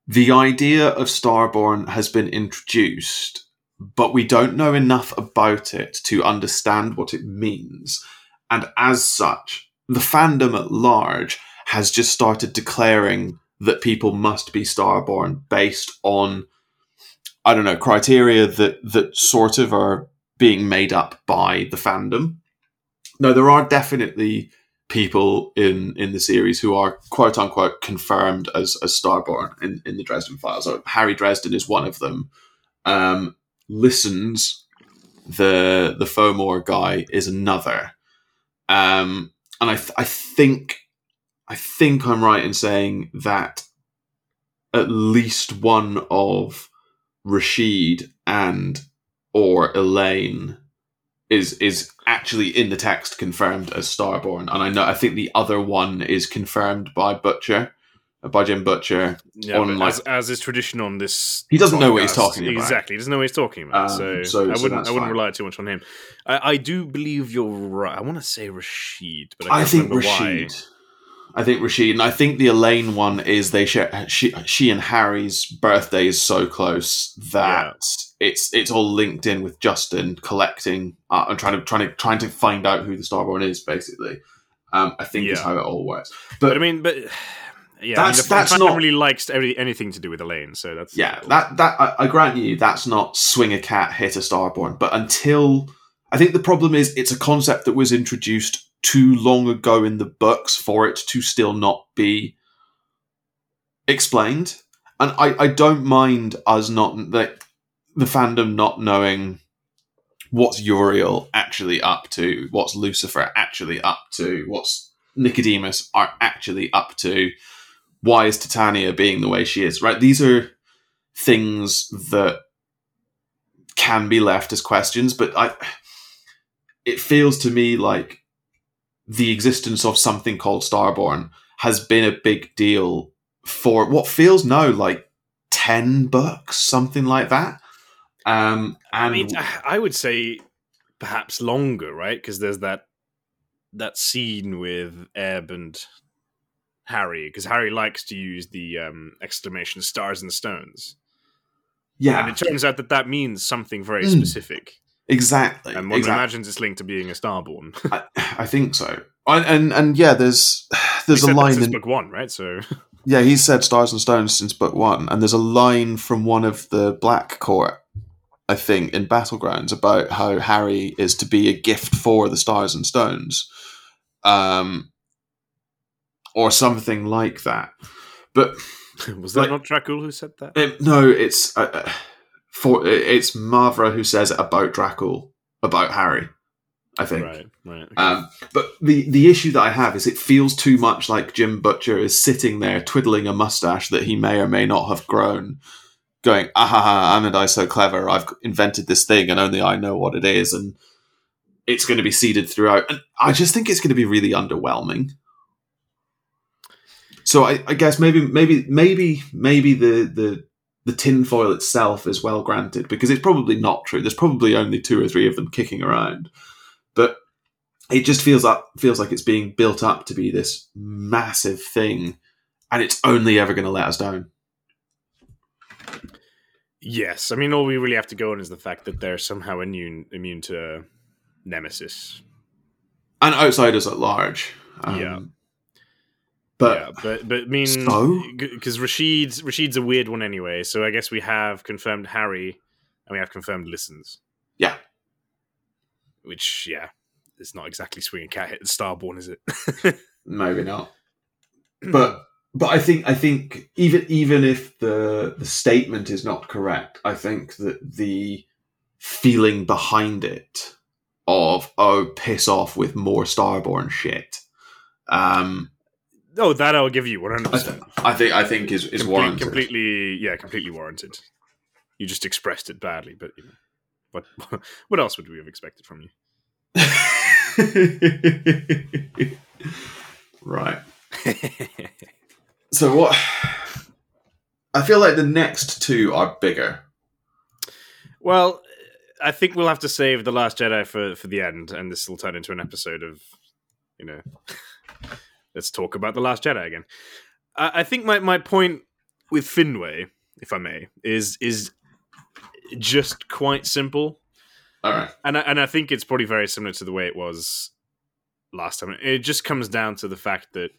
A: the idea of Starborn has been introduced, but we don't know enough about it to understand what it means, and as such, the fandom at large has just started declaring that people must be Starborn based on I don't know criteria that that sort of are being made up by the fandom. No, there are definitely people in in the series who are quote unquote confirmed as as Starborn in, in the Dresden Files. So Harry Dresden is one of them. Um, listens, the the Fomor guy is another. Um, and I th- I think I think I'm right in saying that at least one of Rashid and or Elaine is is actually in the text confirmed as Starborn, and I know I think the other one is confirmed by Butcher, uh, by Jim Butcher.
B: Yeah,
A: On my-
B: as, as is tradition on this,
A: He doesn't know what he's talking about.
B: Exactly, he doesn't know what he's talking about.
A: Um,
B: so,
A: so-
B: I wouldn't,
A: that's
B: I wouldn't
A: fine.
B: rely too much on him. I, I do believe you're right. I want to say Rashid, but I,
A: I, think Rashid.
B: why.
A: I think Rashid, and I think the Elaine one is they share she, she and Harry's birthday is so close that it's it's all linked in with Justin collecting uh, and trying to trying to trying to find out who the Starborn is. Basically, um, I think is how it all works.
B: But,
A: But,
B: I mean, but [sighs] yeah,
A: That's-
B: I mean,
A: that's not-
B: really likes every, anything to do with Elaine. So that's
A: yeah, that that I, I grant you that's not swing a cat, hit a Starborn. But until I think the problem is it's a concept that was introduced too long ago in the books for it to still not be explained. And I, I don't mind us not like the fandom not knowing what's Uriel actually up to, what's Lucifer actually up to, what's Nicodemus are actually up to, why is Titania being the way she is, right? These are things that can be left as questions, but I it feels to me like the existence of something called Starborn has been a big deal for what feels now like 10 books, something like that. Um, and
B: I mean, I would say perhaps longer, right? Because there's that that scene with Ebb and Harry because Harry likes to use the um, exclamation "stars and stones,"
A: Yeah,
B: and it turns out that that means something very
A: Mm.
B: specific.
A: exactly.
B: And one
A: exactly.
B: imagines it's linked to being a starborn. [laughs]
A: I, I think so. And, and and yeah, there's [sighs] there's
B: He
A: a line in
B: book one, right? So [laughs]
A: yeah he's said stars and stones since book one, and there's a line from one of the Black Court, I think, in Battlegrounds about how Harry is to be a gift for the stars and stones, um, or something like that. But [laughs]
B: was that
A: Like-
B: not Dracul who said that?
A: it, no, it's uh, uh, for it's Mavra who says it about Dracul about Harry. I think.
B: Right, right. okay.
A: Um, but the the issue that I have is it feels too much like Jim Butcher is sitting there twiddling a mustache that he may or may not have grown, going, "Ah ha ha! I'm so clever. I've invented this thing, and only I know what it is, and it's going to be seeded throughout." And I just think it's going to be really underwhelming. So I, I guess maybe maybe maybe maybe the the the tinfoil itself is well granted because it's probably not true. There's probably only two or three of them kicking around, but it just feels up feels like it's being built up to be this massive thing, and it's only ever going to let us down.
B: Yes, I mean, all we really have to go on is the fact that they're somehow immune immune to Nemesis.
A: And outsiders at large. Um,
B: Yeah.
A: But
B: yeah, but but I mean,
A: So?
B: because Rashid's Rashid's a weird one anyway. So I guess we have confirmed Harry, and we have confirmed listens.
A: Yeah.
B: Which yeah, it's not exactly swinging cat hit Starborn, is it? [laughs]
A: maybe not. But but I think I think even even if the the statement is not correct, I think that the feeling behind it of oh piss off with more Starborn shit. Um,
B: oh, that I'll give you one hundred percent.
A: I think I think is is warranted.
B: Completely, yeah, completely warranted. You just expressed it badly, but you know, what [laughs] what else would we have expected from you? [laughs]
A: right. [laughs] So what? I feel like the next two are bigger.
B: Well, I think we'll have to save the Last Jedi for for the end, and this will turn into an episode of, you know, [laughs] let's talk about the Last Jedi again. I, I think my my point with Finwë, if I may, is is just quite simple,
A: All right.
B: and I, and I think it's probably very similar to the way it was last time. It just comes down to the fact that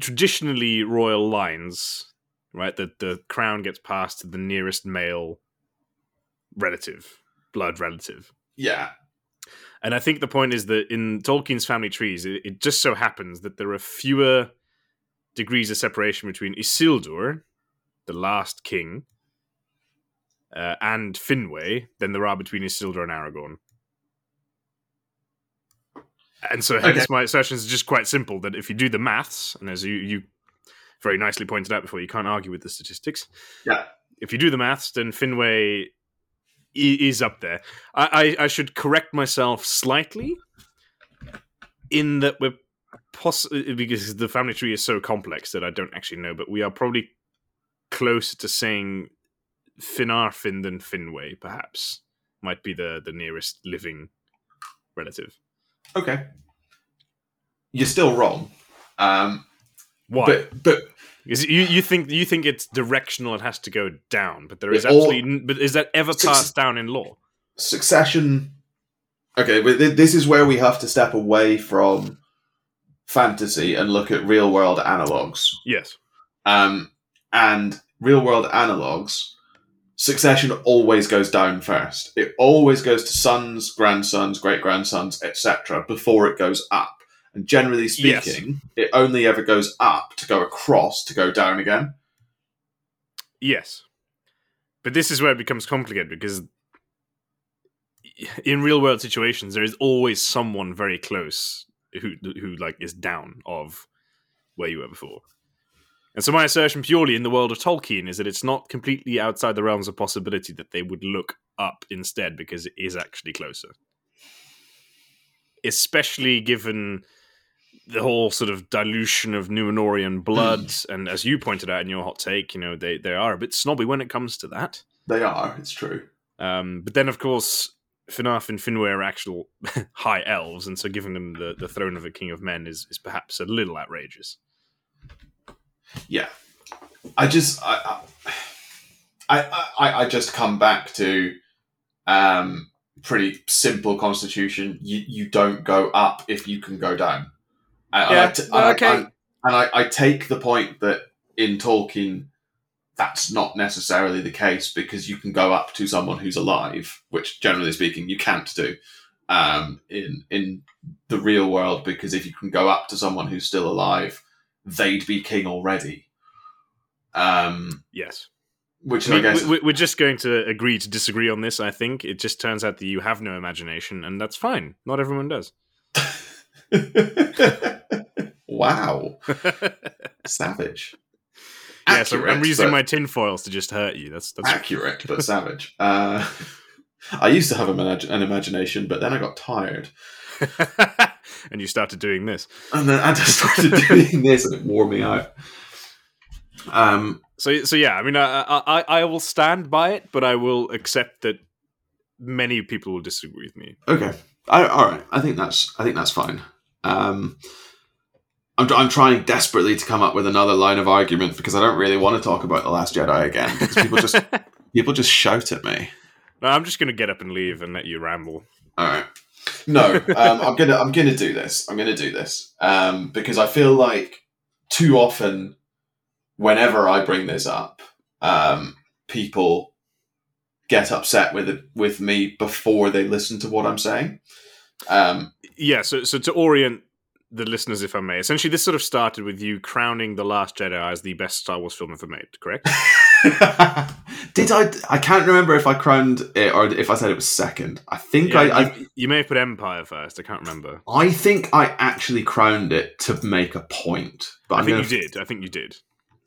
B: traditionally royal lines, right? That the crown gets passed to the nearest male relative, blood relative.
A: Yeah.
B: And I think the point is that in Tolkien's family trees, it, it just so happens that there are fewer degrees of separation between Isildur, the last king, uh, and Finwë than there are between Isildur and Aragorn. And so, hence,
A: Okay.
B: my assertion is just quite simple that if you do the maths, and as you, you very nicely pointed out before, you can't argue with the statistics.
A: Yeah.
B: If you do the maths, then Finwë is up there. I, I, I should correct myself slightly in that we're poss- because the family tree is so complex that I don't actually know, but we are probably closer to saying Finarfin than Finwë, perhaps. Might be the, the nearest living relative.
A: Okay. You're still wrong. Um,
B: Why?
A: but but
B: you, you think you think it's directional; it has to go down, but there is absolutely. but is that ever passed down in law?
A: succession. Okay, but th- this is where we have to step away from fantasy and look at real world analogs.
B: Yes.
A: Um, and real world analogs, succession always goes down first. It always goes to sons, grandsons, great grandsons, etc., before it goes up. And generally
B: Yes.
A: speaking, it only ever goes up to go across to go down again.
B: Yes. But this is where it becomes complicated because in real world situations there is always someone very close who who like is down of where you were before. And so my assertion purely in the world of Tolkien is that it's not completely outside the realms of possibility that they would look up instead because it is actually closer. Especially given the whole sort of dilution of Númenórean blood, [clears throat] and as you pointed out in your hot take, you know they they are a bit snobby when it comes to that.
A: They are, it's true.
B: Um, but then, of course, Finarf and Finwë are actual [laughs] high elves, and so giving them the, the throne of a king of men is, is perhaps a little outrageous.
A: Yeah, I just I I I, I just come back to um pretty simple constitution. You you don't go up if you can go down. And,
B: Yeah,
A: I t- and I-
B: okay.
A: and- and I, I take the point that in Tolkien, that's not necessarily the case because you can go up to someone who's alive, which generally speaking you can't do um, in in the real world. Because if you can go up to someone who's still alive, they'd be king already. Um,
B: Yes.
A: which
B: I
A: I guess
B: we, we're just going to agree to disagree on this, I think. It just turns out that you have no imagination, and that's fine. Not everyone does. [laughs]
A: wow, [laughs] savage.
B: yeah, so I'm using my tinfoils to just hurt you. That's that's
A: accurate but [laughs] savage. Uh, I used to have an, imag- an imagination, but then I got tired, [laughs]
B: and you started doing this.
A: and then I just started doing this, and it wore me out. Um,
B: So so yeah, I mean, I, I I- will stand by it, but I will accept that many people will disagree with me.
A: okay, I, all right. I think that's I think that's fine. Um, I'm, I'm trying desperately to come up with another line of argument because I don't really want to talk about the Last Jedi again because people just [laughs] people just shout at me.
B: no, I'm just going to get up and leave and let you ramble.
A: All right. No, um, I'm gonna I'm gonna do this. I'm gonna do this um, because I feel like too often, whenever I bring this up, um, people get upset with it with me before they listen to what I'm saying. Um,
B: Yeah, so so to orient the listeners, if I may, essentially this sort of started with you crowning the Last Jedi as the best Star Wars film ever made. Correct? [laughs] [laughs]
A: did I? I can't remember if I crowned it or if I said it was second. I think
B: Yeah,
A: I, I
B: you, you may have put Empire first. I can't remember.
A: I think I actually crowned it to make a point. But
B: I
A: I'm
B: think
A: gonna
B: you did. I think you did.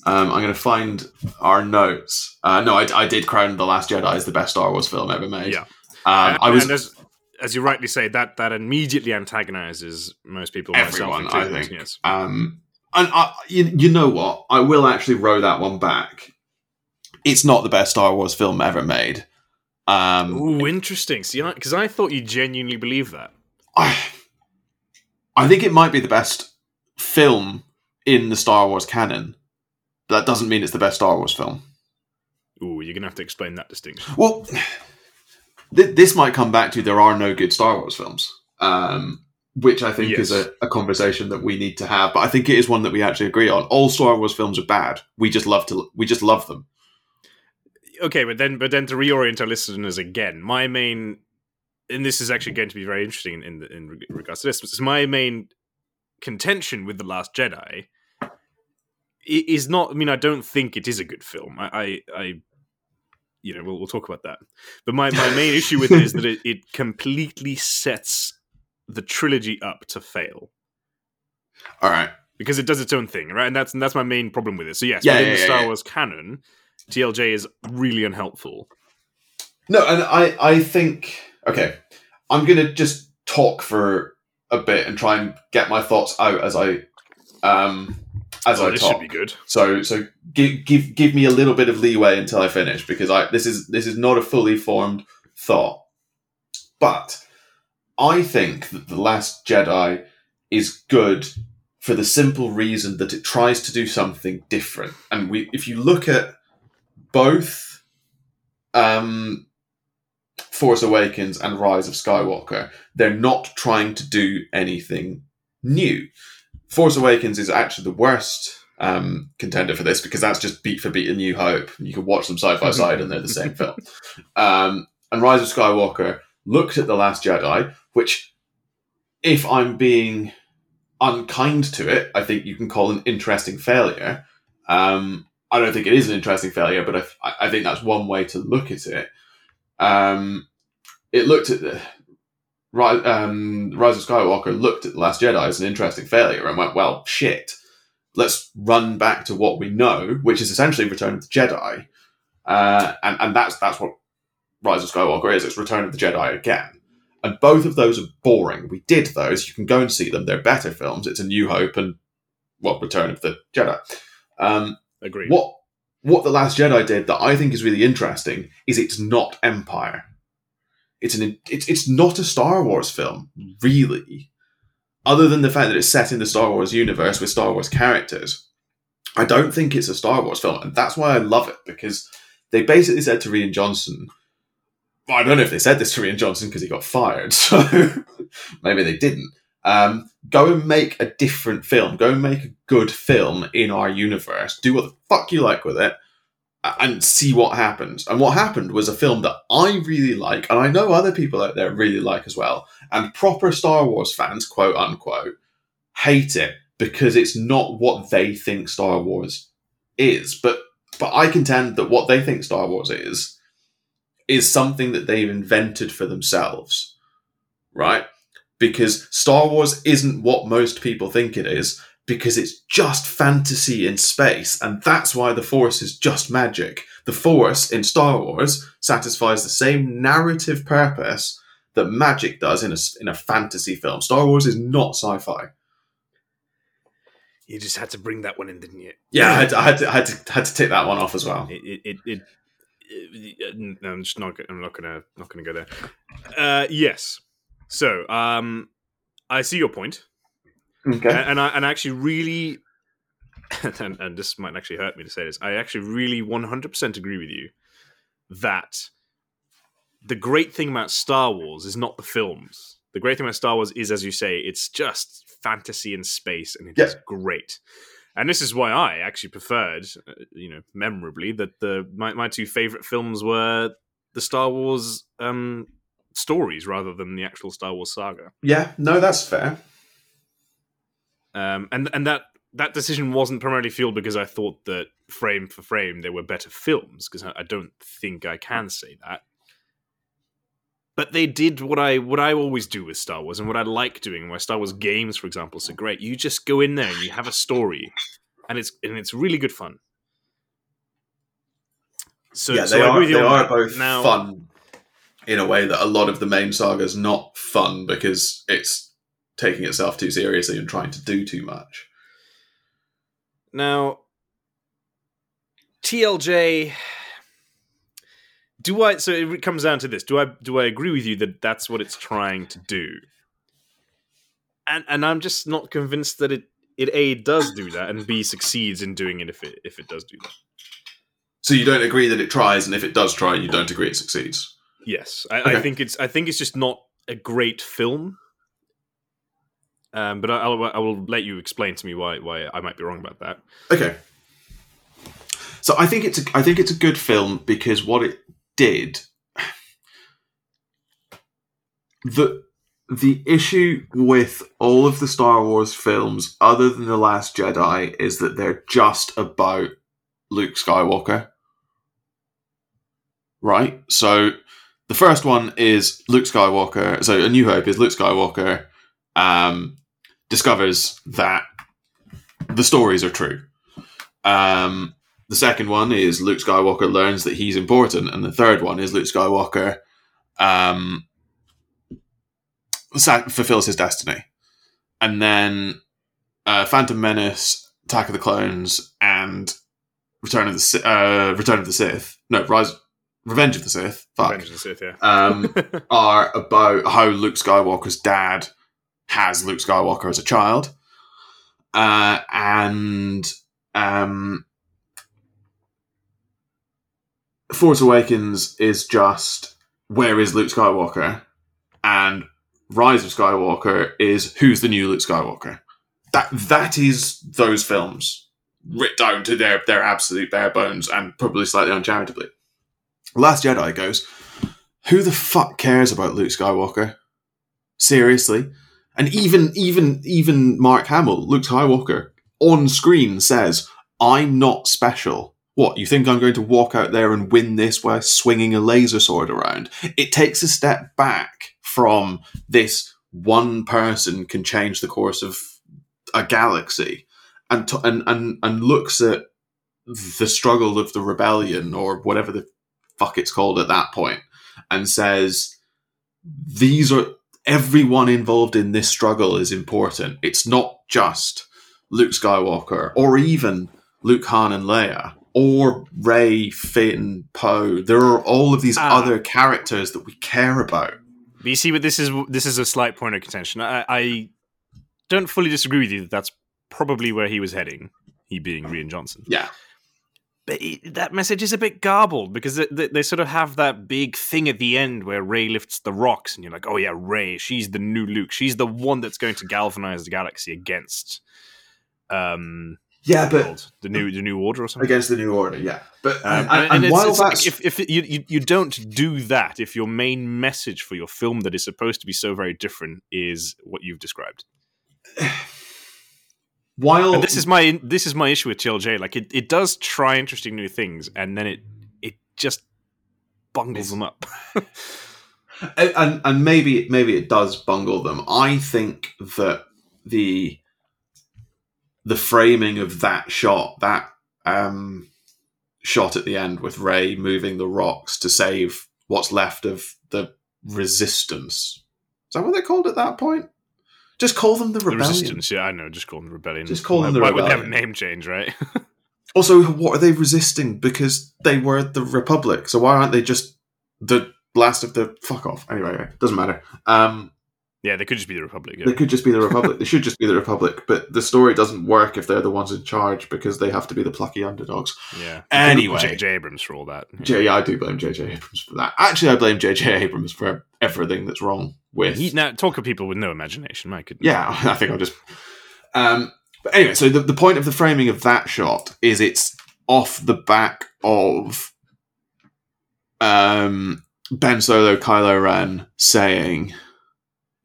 A: Um, I'm going to find our notes. Uh, no, I, I did crown The Last Jedi as the best Star Wars film ever made.
B: Yeah.
A: Um,
B: and,
A: I was
B: as, as you rightly say, that that immediately antagonizes most people.
A: everyone,
B: myself
A: I think.
B: Yes.
A: Um, and I, you, you know what? I will actually row that one back. It's not the best Star Wars film ever made. Um,
B: Ooh, interesting. See, because I, thought you genuinely believed that.
A: I, I think it might be the best film in the Star Wars canon. That doesn't mean it's the best Star Wars film.
B: Ooh, you're gonna have to explain that distinction.
A: Well, th- this might come back to there are no good Star Wars films, um, which I think is a, a conversation that we need to have. But I think it is one that we actually agree on. All Star Wars films are bad. We just love to. We just love them.
B: Okay, but then but then to reorient our listeners again, my main and this is actually going to be very interesting in in, in regards to this. is my main contention with the Last Jedi is not. I mean, I don't think it is a good film. I, I, I you know, we'll, we'll talk about that. But my, my main [laughs] issue with it is that it, it completely sets the trilogy up to fail
A: All right.
B: because it does its own thing, right? And that's and that's my main problem with it. So yes,
A: Yeah,
B: within
A: yeah,
B: the Star
A: yeah.
B: Wars canon, TLJ is really unhelpful.
A: No, and I I think okay. I'm gonna just talk for a bit and try and get my thoughts out as I um as
B: Oh,
A: I
B: this
A: talk.
B: should be good.
A: So so give give give me a little bit of leeway until I finish because I this is this is not a fully formed thought. But I think that The Last Jedi is good for the simple reason that it tries to do something different. And we if you look at both um Force Awakens and Rise of Skywalker, they're not trying to do anything new. Force Awakens is actually the worst um, contender for this because that's just beat for beat a New Hope. You can watch them side by [laughs] side and they're the same film. Um, and Rise of Skywalker looked at The Last Jedi, which, if I'm being unkind to it, I think you can call an interesting failure. Um, I don't think it is an interesting failure, but I, I think that's one way to look at it. Um, it looked at the Rise, um, Rise of Skywalker looked at The Last Jedi as an interesting failure and went, well, shit. Let's run back to what we know, which is essentially Return of the Jedi. Uh, and, and that's that's what Rise of Skywalker is. It's Return of the Jedi again. And both of those are boring. We did those. You can go and see them. They're better films. It's A New Hope and, well, Return of the Jedi. Um,
B: Agreed.
A: what what the last jedi did that i think is really interesting is it's not empire it's an it's it's not a Star Wars film, hmm. really. Other than the fact that it's set in the Star Wars universe with Star Wars characters, I don't think it's a Star Wars film, and that's why I love it because they basically said to Rian Johnson. Well, I don't know if they said this to Rian Johnson because he got fired, [laughs] so maybe they didn't. Um, go and make a different film. Go and make a good film in our universe. Do what the fuck you like with it, and see what happens. And what happened was a film that I really like, and I know other people out there really like as well. And proper Star Wars fans, quote unquote, hate it because it's not what they think Star Wars is. But but I contend that what they think Star Wars is is something that they've invented for themselves, right? Because Star Wars isn't what most people think it is, because it's just fantasy in space, and that's why the Force is just magic. The Force in Star Wars satisfies the same narrative purpose that magic does in a, in a fantasy film. Star Wars is not sci fi.
B: You just had to bring that one in, didn't you?
A: Yeah, I had to, I had to, I had to, had to take that one off as well.
B: It, it, it, it, it no, I'm just not. I'm not gonna not gonna go there. Uh, yes. So, um, I see your point.
A: Okay.
B: And, and I and I actually really, [laughs] and, and this might actually hurt me to say this, I actually really 100% agree with you that the great thing about Star Wars is not the films. The great thing about Star Wars is, as you say, it's just fantasy in space, and it is
A: Yeah.
B: great. And this is why I actually preferred, uh, you know, memorably that the my, my two favorite films were the Star Wars um, stories rather than the actual Star Wars saga.
A: Yeah, no, that's fair.
B: um, and and that that decision wasn't primarily fueled because I thought that frame for frame they were better films because I, I don't think I can say that. But they did what I what I always do with Star Wars and what I like doing. Why Star Wars games, for example, are so great. You just go in there and you have a story, and it's and it's really good fun. So
A: yeah,
B: so
A: they are they are both
B: now,
A: fun in a way that a lot of the main saga's not fun because it's taking itself too seriously and trying to do too much.
B: Now, TLJ. Do I? So it comes down to this: Do I do I agree with you that that's what it's trying to do? And and I'm just not convinced that it it a does do that and b succeeds in doing it if it if it does do that.
A: So you don't agree that it tries, and if it does try, you don't agree it succeeds.
B: Yes, I, I think it's I think it's just not a great film. Um, but I, I'll, I will let you explain to me why why I might be wrong about that.
A: Okay. So I think it's a, I think it's a good film because what it did the the issue with all of the Star Wars films other than the Last Jedi is that they're just about Luke Skywalker. Right? So the first one is Luke Skywalker. So A New Hope is Luke Skywalker um, discovers that the stories are true. Um, the second one is Luke Skywalker learns that he's important, and the third one is Luke Skywalker um, sa- fulfills his destiny. And then uh, Phantom Menace, Attack of the Clones, and Return of the uh, Return of the Sith. No, Rise, Revenge of the Sith. Fuck.
B: Revenge of the Sith, yeah.
A: Um, [laughs] are about how Luke Skywalker's dad has Luke Skywalker as a child, uh, and um, Force Awakens is just where is Luke Skywalker, and Rise of Skywalker is who's the new Luke Skywalker. That that is those films writ down to their their absolute bare bones and probably slightly uncharitably. Last Jedi goes, who the fuck cares about Luke Skywalker? Seriously. And even even even Mark Hamill, Luke Skywalker, on screen says, I'm not special. What, you think I'm going to walk out there and win this by swinging a laser sword around? It takes a step back from this one person can change the course of a galaxy and, to, and, and, and looks at the struggle of the rebellion or whatever the fuck it's called at that point and says these are everyone involved in this struggle is important. It's not just Luke Skywalker or even Luke Han and Leia or Rey, Finn, Poe. There are all of these
B: Ah.
A: other characters that we care about.
B: But you see, but this is this is a slight point of contention. I, I don't fully disagree with you that that's probably where he was heading. He being Rian Johnson.
A: Yeah.
B: But it, that message is a bit garbled because they, they, they sort of have that big thing at the end where Rey lifts the rocks, and you're like, oh yeah, Rey, she's the new Luke. She's the one that's going to galvanize the galaxy against um
A: Yeah, but
B: called? the new the new order or something.
A: against the New Order, yeah. But
B: Um,
A: and, and, and
B: it's-
A: while
B: it's like
A: that's
B: if, if you, you you don't do that, if your main message for your film that is supposed to be so very different is what you've described, [sighs] [laughs]
A: while
B: and this is my this is my issue with TLJ. Like it, it does try interesting new things, and then it it just bungles them up. [laughs]
A: and, and maybe maybe it does bungle them. I think that the the framing of that shot, that um, shot at the end with Rey moving the rocks to save what's left of the resistance. Is that what they called at that point? Just call them the
B: the
A: rebellion.
B: resistance, yeah, I know. Just call them the rebellion.
A: Just call them the
B: why would they have a name change, right? [laughs]
A: Also, what are they resisting? Because they were the Republic. So why aren't they just the last of the fuck off? Anyway, doesn't matter. Um,
B: yeah, they could just be the Republic.
A: They could just be the [laughs] Republic. they should just be the Republic. But the story doesn't work if they're the ones in charge because they have to be the plucky underdogs.
B: yeah.
A: Anyway.
B: J.J. Abrams for all that.
A: J- yeah, I do blame J.J. Abrams for that. Actually, I blame J.J. Abrams for everything that's wrong with.
B: He, now, talk of people with no imagination. My goodness.
A: yeah, [laughs] I think I'll just. Um, but anyway, so the, the point of the framing of that shot is it's off the back of um, Ben Solo, Kylo Ren saying,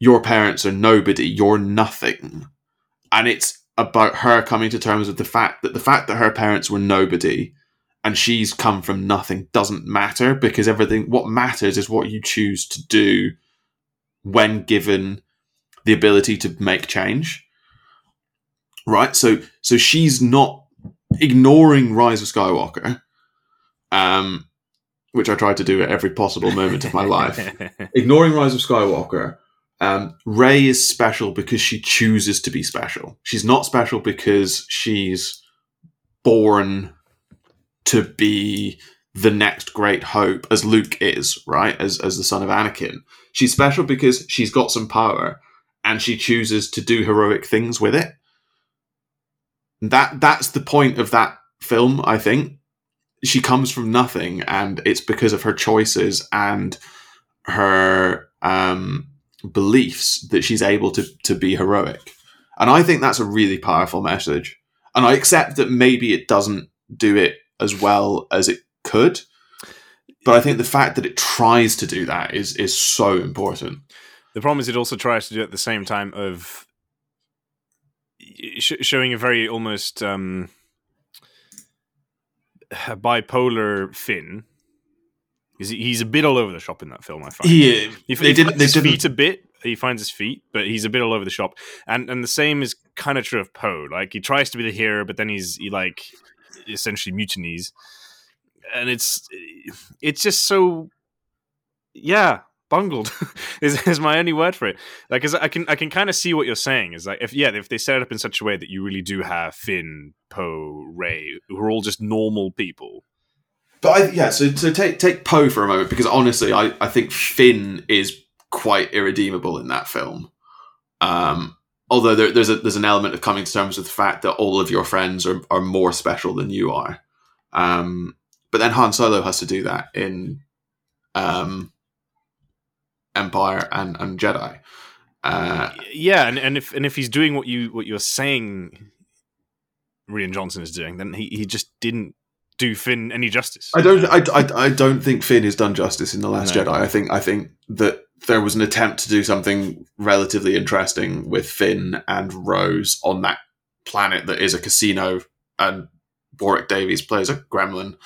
A: Your parents are nobody, you're nothing. And it's about her coming to terms with the fact that the fact that her parents were nobody and she's come from nothing doesn't matter because everything, what matters is what you choose to do when given the ability to make change. Right? So so she's not ignoring rise of skywalker um which i tried to do at every possible moment of my life. [laughs] Ignoring rise of skywalker um ray is special because she chooses to be special. She's not special because she's born to be the next great hope as luke is right as as the son of anakin she's special because she's got some power and she chooses to do heroic things with it. That that's the point of that film, I think. She comes from nothing and it's because of her choices and her um, beliefs that she's able to to be heroic. And I think that's a really powerful message. And I accept that maybe it doesn't do it as well as it could. But I think the fact that it tries to do that is is so important.
B: The problem is it also tries to do it at the same time of sh- showing a very almost um, bipolar Finn. He's, he's a bit all over the shop in that film. I find
A: He,
B: he,
A: they
B: he
A: didn't.
B: finds
A: They
B: his
A: didn't.
B: feet a bit. He finds his feet, but he's a bit all over the shop. And and the same is kind of true of Poe. Like he tries to be the hero, but then he's he like essentially mutinies, and it's it's just so yeah bungled [laughs] is, is my only word for it. Like, I can I can kind of see what you're saying. Is like if yeah if they set it up in such a way that you really do have Finn, Poe, Rey, who are all just normal people.
A: But I, yeah, so so take take Poe for a moment because honestly, I, I think Finn is quite irredeemable in that film. Um, although there, there's a there's an element of coming to terms with the fact that all of your friends are, are more special than you are. Um, but then Han Solo has to do that in um, Empire and, and Jedi. Uh,
B: yeah, and, and if and if he's doing what you what you're saying, Rian Johnson is doing, then he, he just didn't do Finn any justice.
A: I don't. I, I, I don't think Finn has done justice in the Last
B: No.
A: Jedi. I think I think that there was an attempt to do something relatively interesting with Finn and Rose on that planet that is a casino, and Warwick Davis plays a gremlin,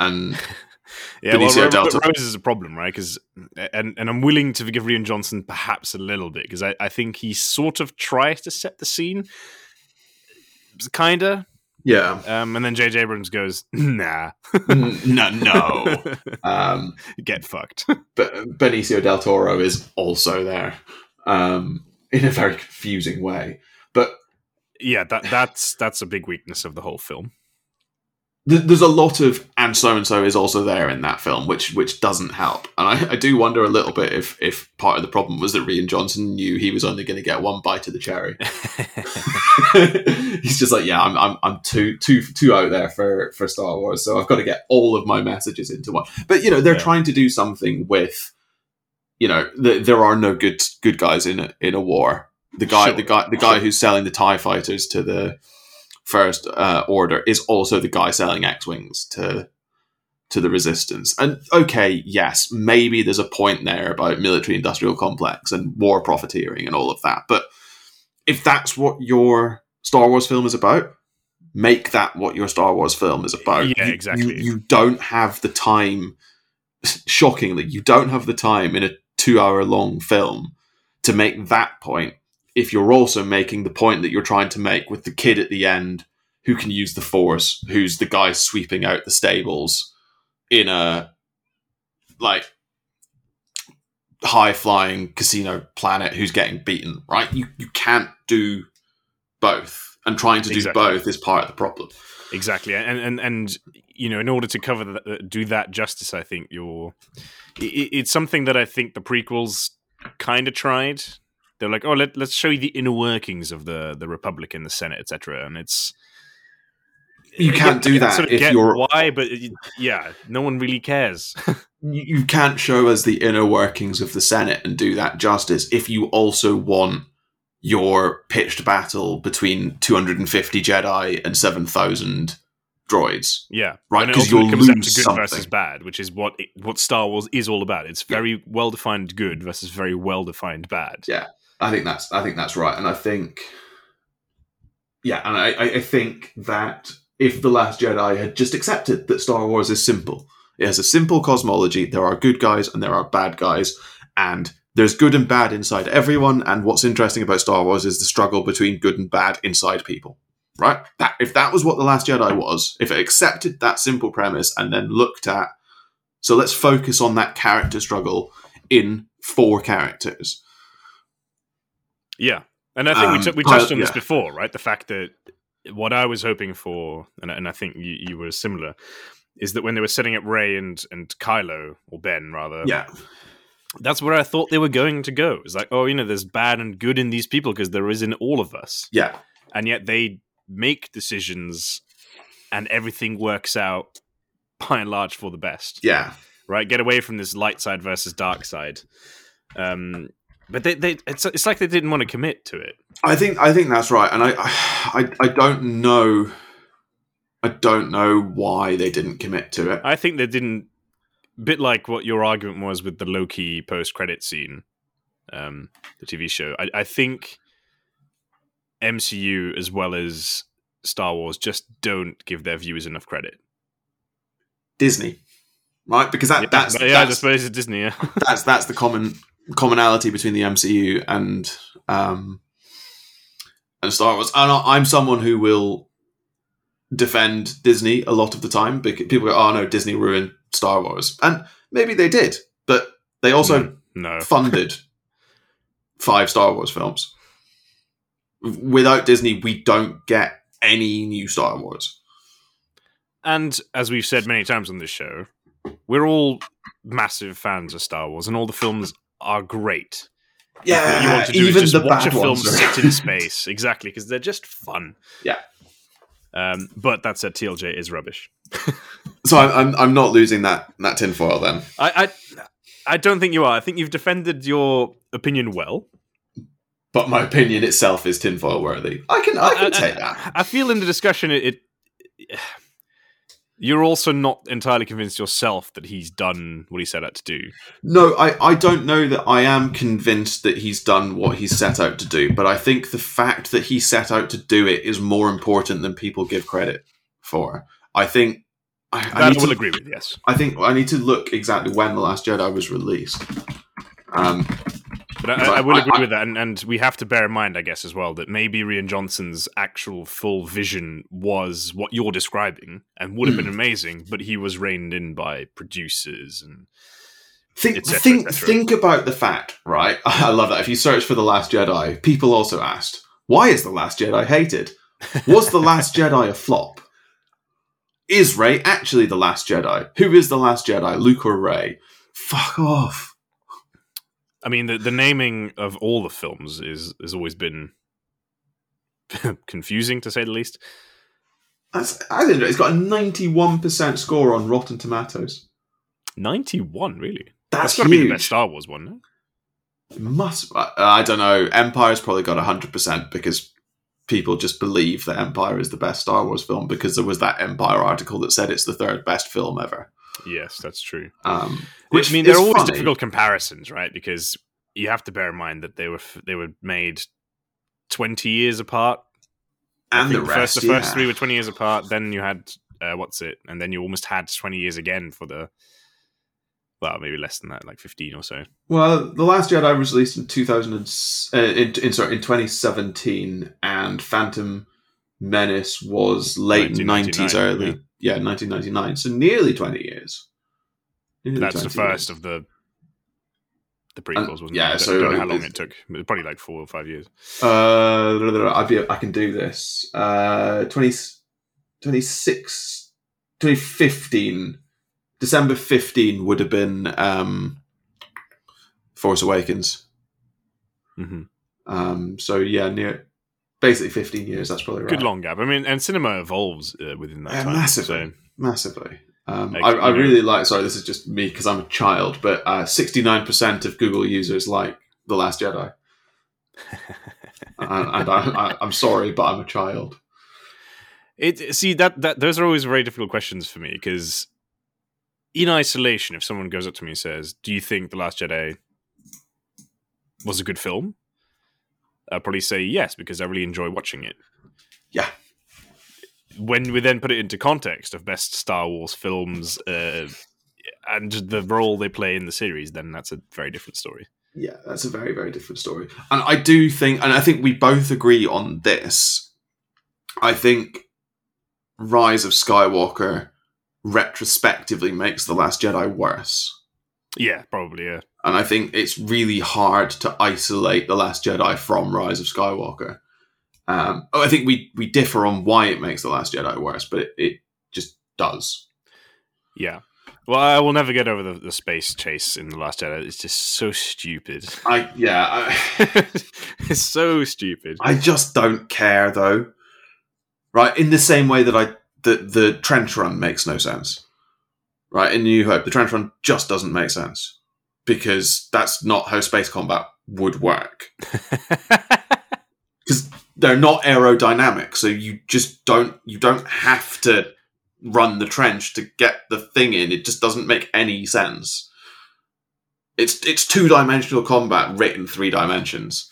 A: and [laughs]
B: yeah, well,
A: Benicio
B: Ro-
A: del
B: Ro-
A: Toro-
B: Rose is a problem, right? Because and and I'm willing to forgive Rian Johnson perhaps a little bit because I, I think he sort of tries to set the scene, kinda,
A: yeah,
B: um, and then J.J. Abrams goes, [laughs] "Nah,
A: no, no. [laughs] Um,
B: get fucked."
A: but Benicio del Toro is also there um, in a very confusing way. But
B: yeah, that that's that's a big weakness of the whole film.
A: Th- there's a lot of and so and so is also there in that film, which which doesn't help. And I, I do wonder a little bit if if part of the problem was that Rian Johnson knew he was only going to get one bite of the cherry. [laughs] [laughs] He's just like, yeah, I'm I'm I'm too too too out there for for Star Wars, so I've got to get all of my messages into one. But you know, they're
B: Yeah.
A: trying to do something with, you know, th there are no good good guys in a, in a war. The guy,
B: Sure.
A: the guy, the guy who's selling the Tie fighters to the First uh, Order is also the guy selling X wings to to the Resistance. And okay, yes, maybe there's a point there about military industrial complex and war profiteering and all of that. But if that's what your Star Wars film is about, make that what your Star Wars film is about.
B: Yeah,
A: You-
B: exactly.
A: You, you don't have the time. Shockingly, you don't have the time in a two-hour-long film to make that point. If you're also making the point that you're trying to make with the kid at the end who can use the Force, who's the guy sweeping out the stables in a like high flying casino planet who's getting beaten, right? You you can't do both. And trying to do
B: Exactly.
A: both is part of the problem.
B: exactly and and and you know in order to cover that do that justice i think you're i i- it's something that i think the prequels kind of tried they're like oh let, let's show you the inner workings of the the republic and the senate etc and it's
A: You can't do that
B: sort of
A: if you're
B: why but it- yeah no one really cares [laughs]
A: you can't show us the inner workings of the Senate and do that justice if you also want your pitched battle between 250 Jedi and 7,000 droids.
B: yeah
A: Right,
B: Because it
A: 'cause
B: ultimately
A: you'll
B: comes down to
A: lose
B: good
A: something.
B: versus bad which is what it, what star wars is all about it's very well defined good versus very well defined bad
A: Yeah. I think that's I think that's right, and I think yeah, and I, I- think that if the Last Jedi had just accepted that Star Wars is simple, it has a simple cosmology. There are good guys and there are bad guys, and there's good and bad inside everyone. And what's interesting about Star Wars is the struggle between good and bad inside people. Right? That if that was what the Last Jedi was, if it accepted that simple premise and then looked at, so let's focus on that character struggle in four characters.
B: Yeah, and I think
A: Um,
B: we, t- we touched on this before, right? The fact that what I was hoping for, and, and I think you, you were similar, is that when they were setting up Rey and and Kylo or Ben rather,
A: Yeah.
B: that's where I thought they were going to go. It's like, oh, you know, there's bad and good in these people because there is in all of us,
A: Yeah.
B: and yet they make decisions, and everything works out by and large for the best
A: Yeah.
B: right? Get away from this light side versus dark side. Um, but they, they, it's it's like they didn't want to commit to it.
A: I think I think that's right, and I, I I don't know, I don't know why they didn't commit to it.
B: I think they didn't. Bit like what your argument was with the Loki post credit scene, um, the TV show. I, I think MCU as well as Star Wars just don't give their viewers enough credit.
A: Disney, right? Because that
B: yeah,
A: that's
B: yeah, I suppose it's Disney. Yeah. [laughs]
A: that's that's the common commonality between the MCU and um and Star Wars. And I'm someone who will defend Disney a lot of the time because people go, "Oh no, Disney ruined Star Wars," and maybe they did, but they also
B: no, [laughs]
A: funded five Star Wars films. Without Disney, we don't get any new Star Wars.
B: And as we've said many times on this show, we're all massive fans of Star Wars, and all the films are great. what you want to do
A: even
B: is
A: the
B: just watch a
A: bad
B: film sit in [laughs] space. Exactly, because they're just fun.
A: Yeah.
B: Um, but that said, TLJ is rubbish. [laughs]
A: so I'm, I'm I'm not losing that that tinfoil then.
B: I, I I don't think you are. I think you've defended your opinion well.
A: But my opinion itself is tinfoil worthy. I can I can take that.
B: I feel in the discussion it, it you're also not entirely convinced yourself that he's done what he set out to do.
A: No, I, I don't know that I am convinced that he's done what he set out to do, but I think the fact that he set out to do it is more important than people give credit for. I think I,
B: That I will
A: to,
B: agree with. Yes.
A: I think I need to look exactly when the Last Jedi was released. Um,
B: But I,
A: I-
B: will agree with that, and, and we have to bear in mind, I guess, as well, that maybe Rian Johnson's actual full vision was what you're describing, and would have
A: Hmm.
B: been amazing, but he was reined in by producers and
A: think
B: Et cetera,
A: think think about the fact, right? [laughs] I love that. If you search for the Last Jedi, people also asked, "Why is the Last Jedi hated? Was the Last [laughs] Jedi a flop?" is Rey actually the Last Jedi? Who is the Last Jedi, Luke or Rey? Fuck off.
B: I mean, the, the naming of all the films is has always been [laughs] confusing to say the least.
A: That's, I think it's got a 91% score on Rotten Tomatoes.
B: Ninety-one, really?
A: That's,
B: got to be the best Star Wars one. No?
A: It must. I, I don't know. Empire's probably got 100% because people just believe that Empire is the best Star Wars film because there was that Empire article that said it's the third best film ever.
B: Yes, that's true.
A: Um,
B: Which I mean, are always
A: funny.
B: difficult comparisons, right? Because you have to bear in mind that they were f- they were made twenty years apart.
A: And the rest,
B: first, the first three were twenty years apart. Then you had uh, what's it, and then you almost had twenty years again for the. Well, maybe less than that, like fifteen or so.
A: Well, The Last Jedi was released in 2000 and, uh, in, in sorry in 2017, and Phantom Menace was late 90s,
B: 1999,
A: early yeah. 1999. So nearly 20 years.
B: That's the first
A: years.
B: of the the prequels, wasn't
A: yeah,
B: it? I don't,
A: so,
B: don't know
A: uh,
B: how long it took. Probably like four or five years.
A: Uh, I'd be, I can do this. Uh, 20, 26, 2015, December 15 would have been um, Force Awakens.
B: hmm
A: Um, so yeah, near basically 15 years. That's probably right.
B: Good long gap. I mean, and cinema evolves uh, within that
A: Yeah,
B: time.
A: massively.
B: So
A: massively. Um, I, I really like. Sorry, this is just me because I'm a child, but uh, 69% of Google users like The Last Jedi, and, and I, I'm sorry, but I'm a child.
B: It see that that those are always very difficult questions for me because in isolation, if someone goes up to me and says, "Do you think the Last Jedi was a good film?" I'll probably say yes because I really enjoy watching it.
A: Yeah.
B: When we then put it into context of best Star Wars films uh, and the role they play in the series, then that's a very different story.
A: Yeah, that's a very, very different story. And I do think, and I think we both agree on this. I think Rise of Skywalker retrospectively makes The Last Jedi worse.
B: Yeah, probably. Yeah.
A: And I think it's really hard to isolate The Last Jedi from Rise of Skywalker. Um, oh, I think we, we differ on why it makes The Last Jedi worse, but it, it just does.
B: Yeah. Well, I will never get over the, the space chase in the Last Jedi. It's just so stupid.
A: I yeah, I, [laughs]
B: it's so stupid.
A: I just don't care though. Right, in the same way that I the the trench run makes no sense. Right, in New Hope, the trench run just doesn't make sense because that's not how space combat would work. [laughs] They're not aerodynamic, so you just don't you don't have to run the trench to get the thing in. It just doesn't make any sense. It's it's two dimensional combat written three dimensions,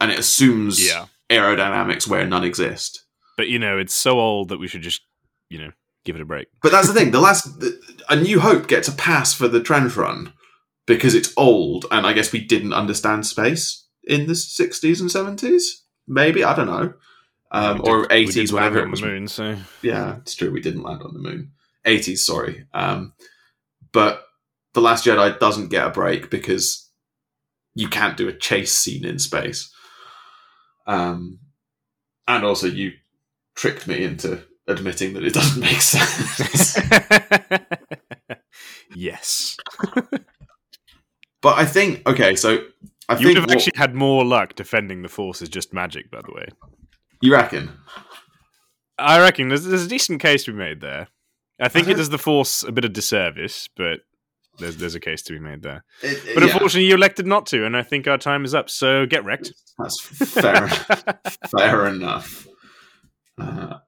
A: and it assumes
B: yeah.
A: aerodynamics where none exist.
B: But, you know, it's so old that we should just, you know, give it a break.
A: But that's the thing. The last, the, a New Hope gets a pass for the trench run because it's old, and I guess we didn't understand space in the sixties and seventies. Maybe I don't know, um, or
B: did- we did
A: eighties, whatever it was.
B: moon, so.
A: Yeah, it's true. We didn't land on the moon. Eighties, sorry. Um, but the Last Jedi doesn't get a break because you can't do a chase scene in space. Um, and also you tricked me into admitting that it doesn't make sense. [laughs]
B: yes.
A: but I think okay, so I
B: You would have
A: what-
B: actually had more luck defending the Force is just magic, by the way.
A: you reckon.
B: I reckon there's, there's a decent case to be made there. I think
A: I
B: it does the Force a bit of disservice, but there's there's a case to be made there.
A: It-
B: But
A: yeah,
B: unfortunately, you elected not to, and I think our time is up. So get wrecked.
A: that's fair. [laughs] fair enough. Uh,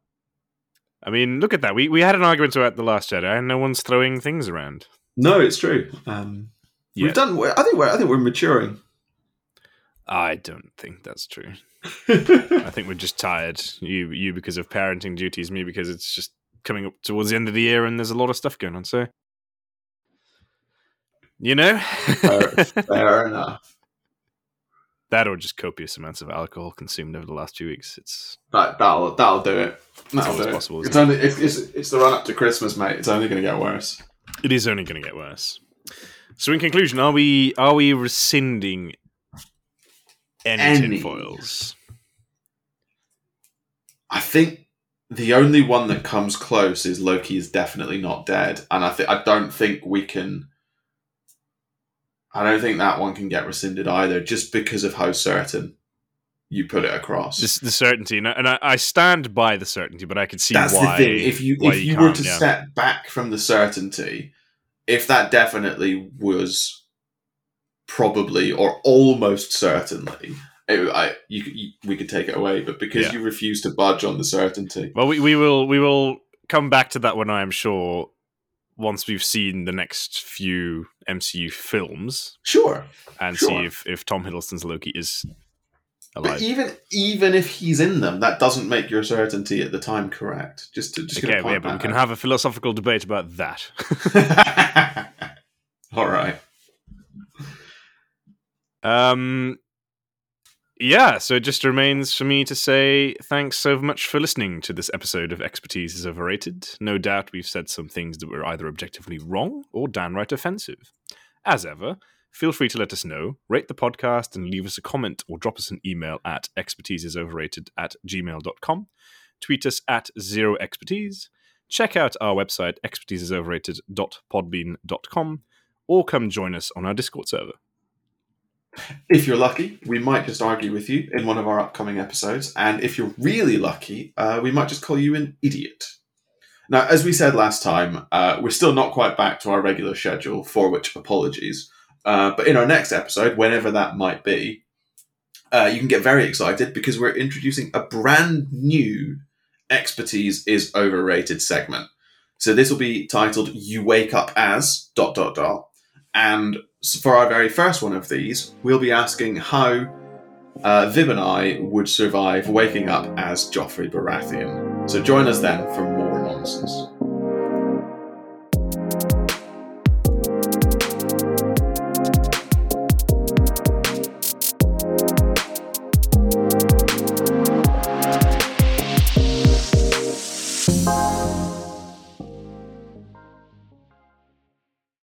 B: I mean, look at that. We we had an argument about the Last Jedi, and no one's throwing things around.
A: no, it's true. Um,
B: Yeah.
A: We've done. I think we're. I think we're maturing.
B: I don't think that's true. I think we're just tired. You you because of parenting duties, me because it's just coming up towards the end of the year, and there's a lot of stuff going on. So, you know,
A: fair, [laughs] fair enough.
B: that or just copious amounts of alcohol consumed over the last two weeks. It's
A: That that'll that'll do it. That'll do it.
B: possible,
A: It's only it's, it's it's the run up to Christmas, mate. It's only going to get worse.
B: it is only going to get worse. So, in conclusion, are we are we rescinding any,
A: Any.
B: tinfoils?
A: I think the only one that comes close is Loki is definitely not dead, and I think I don't think we can. I don't think that one can get rescinded either, just because of how certain you put it across.
B: Just the certainty, and I, and I, I stand by the certainty, but I can see
A: That's
B: why.
A: the thing. If you if you,
B: you
A: were to
B: yeah.
A: step back from the certainty, if that definitely was probably or almost certainly, it, I you, you we could take it away. But because
B: Yeah.
A: you refuse to budge on the certainty,
B: Well, we, we will we will come back to that one. I am sure once we've seen the next few MCU films
A: sure.
B: and
A: Sure.
B: see if if Tom Hiddleston's Loki is
A: But
B: alive.
A: even even if he's in them, that doesn't make your certainty at the time correct. Just to just
B: okay, yeah, but we can have a philosophical debate about that. [laughs]
A: All right.
B: Um, yeah, so it just remains for me to say thanks so much for listening to this episode of Expertise is Overrated. No doubt we've said some things that were either objectively wrong or downright offensive. As ever, feel free to let us know, rate the podcast, and leave us a comment or drop us an email at expertiseisoverrated at gmail.com. Tweet us at zero expertise. Check out our website, expertiseisoverrated.podbean.com, or come join us on our Discord server.
A: If you're lucky, we might just argue with you in one of our upcoming episodes. And if you're really lucky, uh, we might just call you an idiot. Now, as we said last time, uh, we're still not quite back to our regular schedule, for which apologies. Uh, but in our next episode, whenever that might be, uh, you can get very excited because we're introducing a brand new expertise is overrated segment. So this will be titled "You Wake Up As dot dot dot," and s- for our very first one of these, we'll be asking how uh, Vib and I would survive waking up as Joffrey Baratheon. So join us then for more nonsense.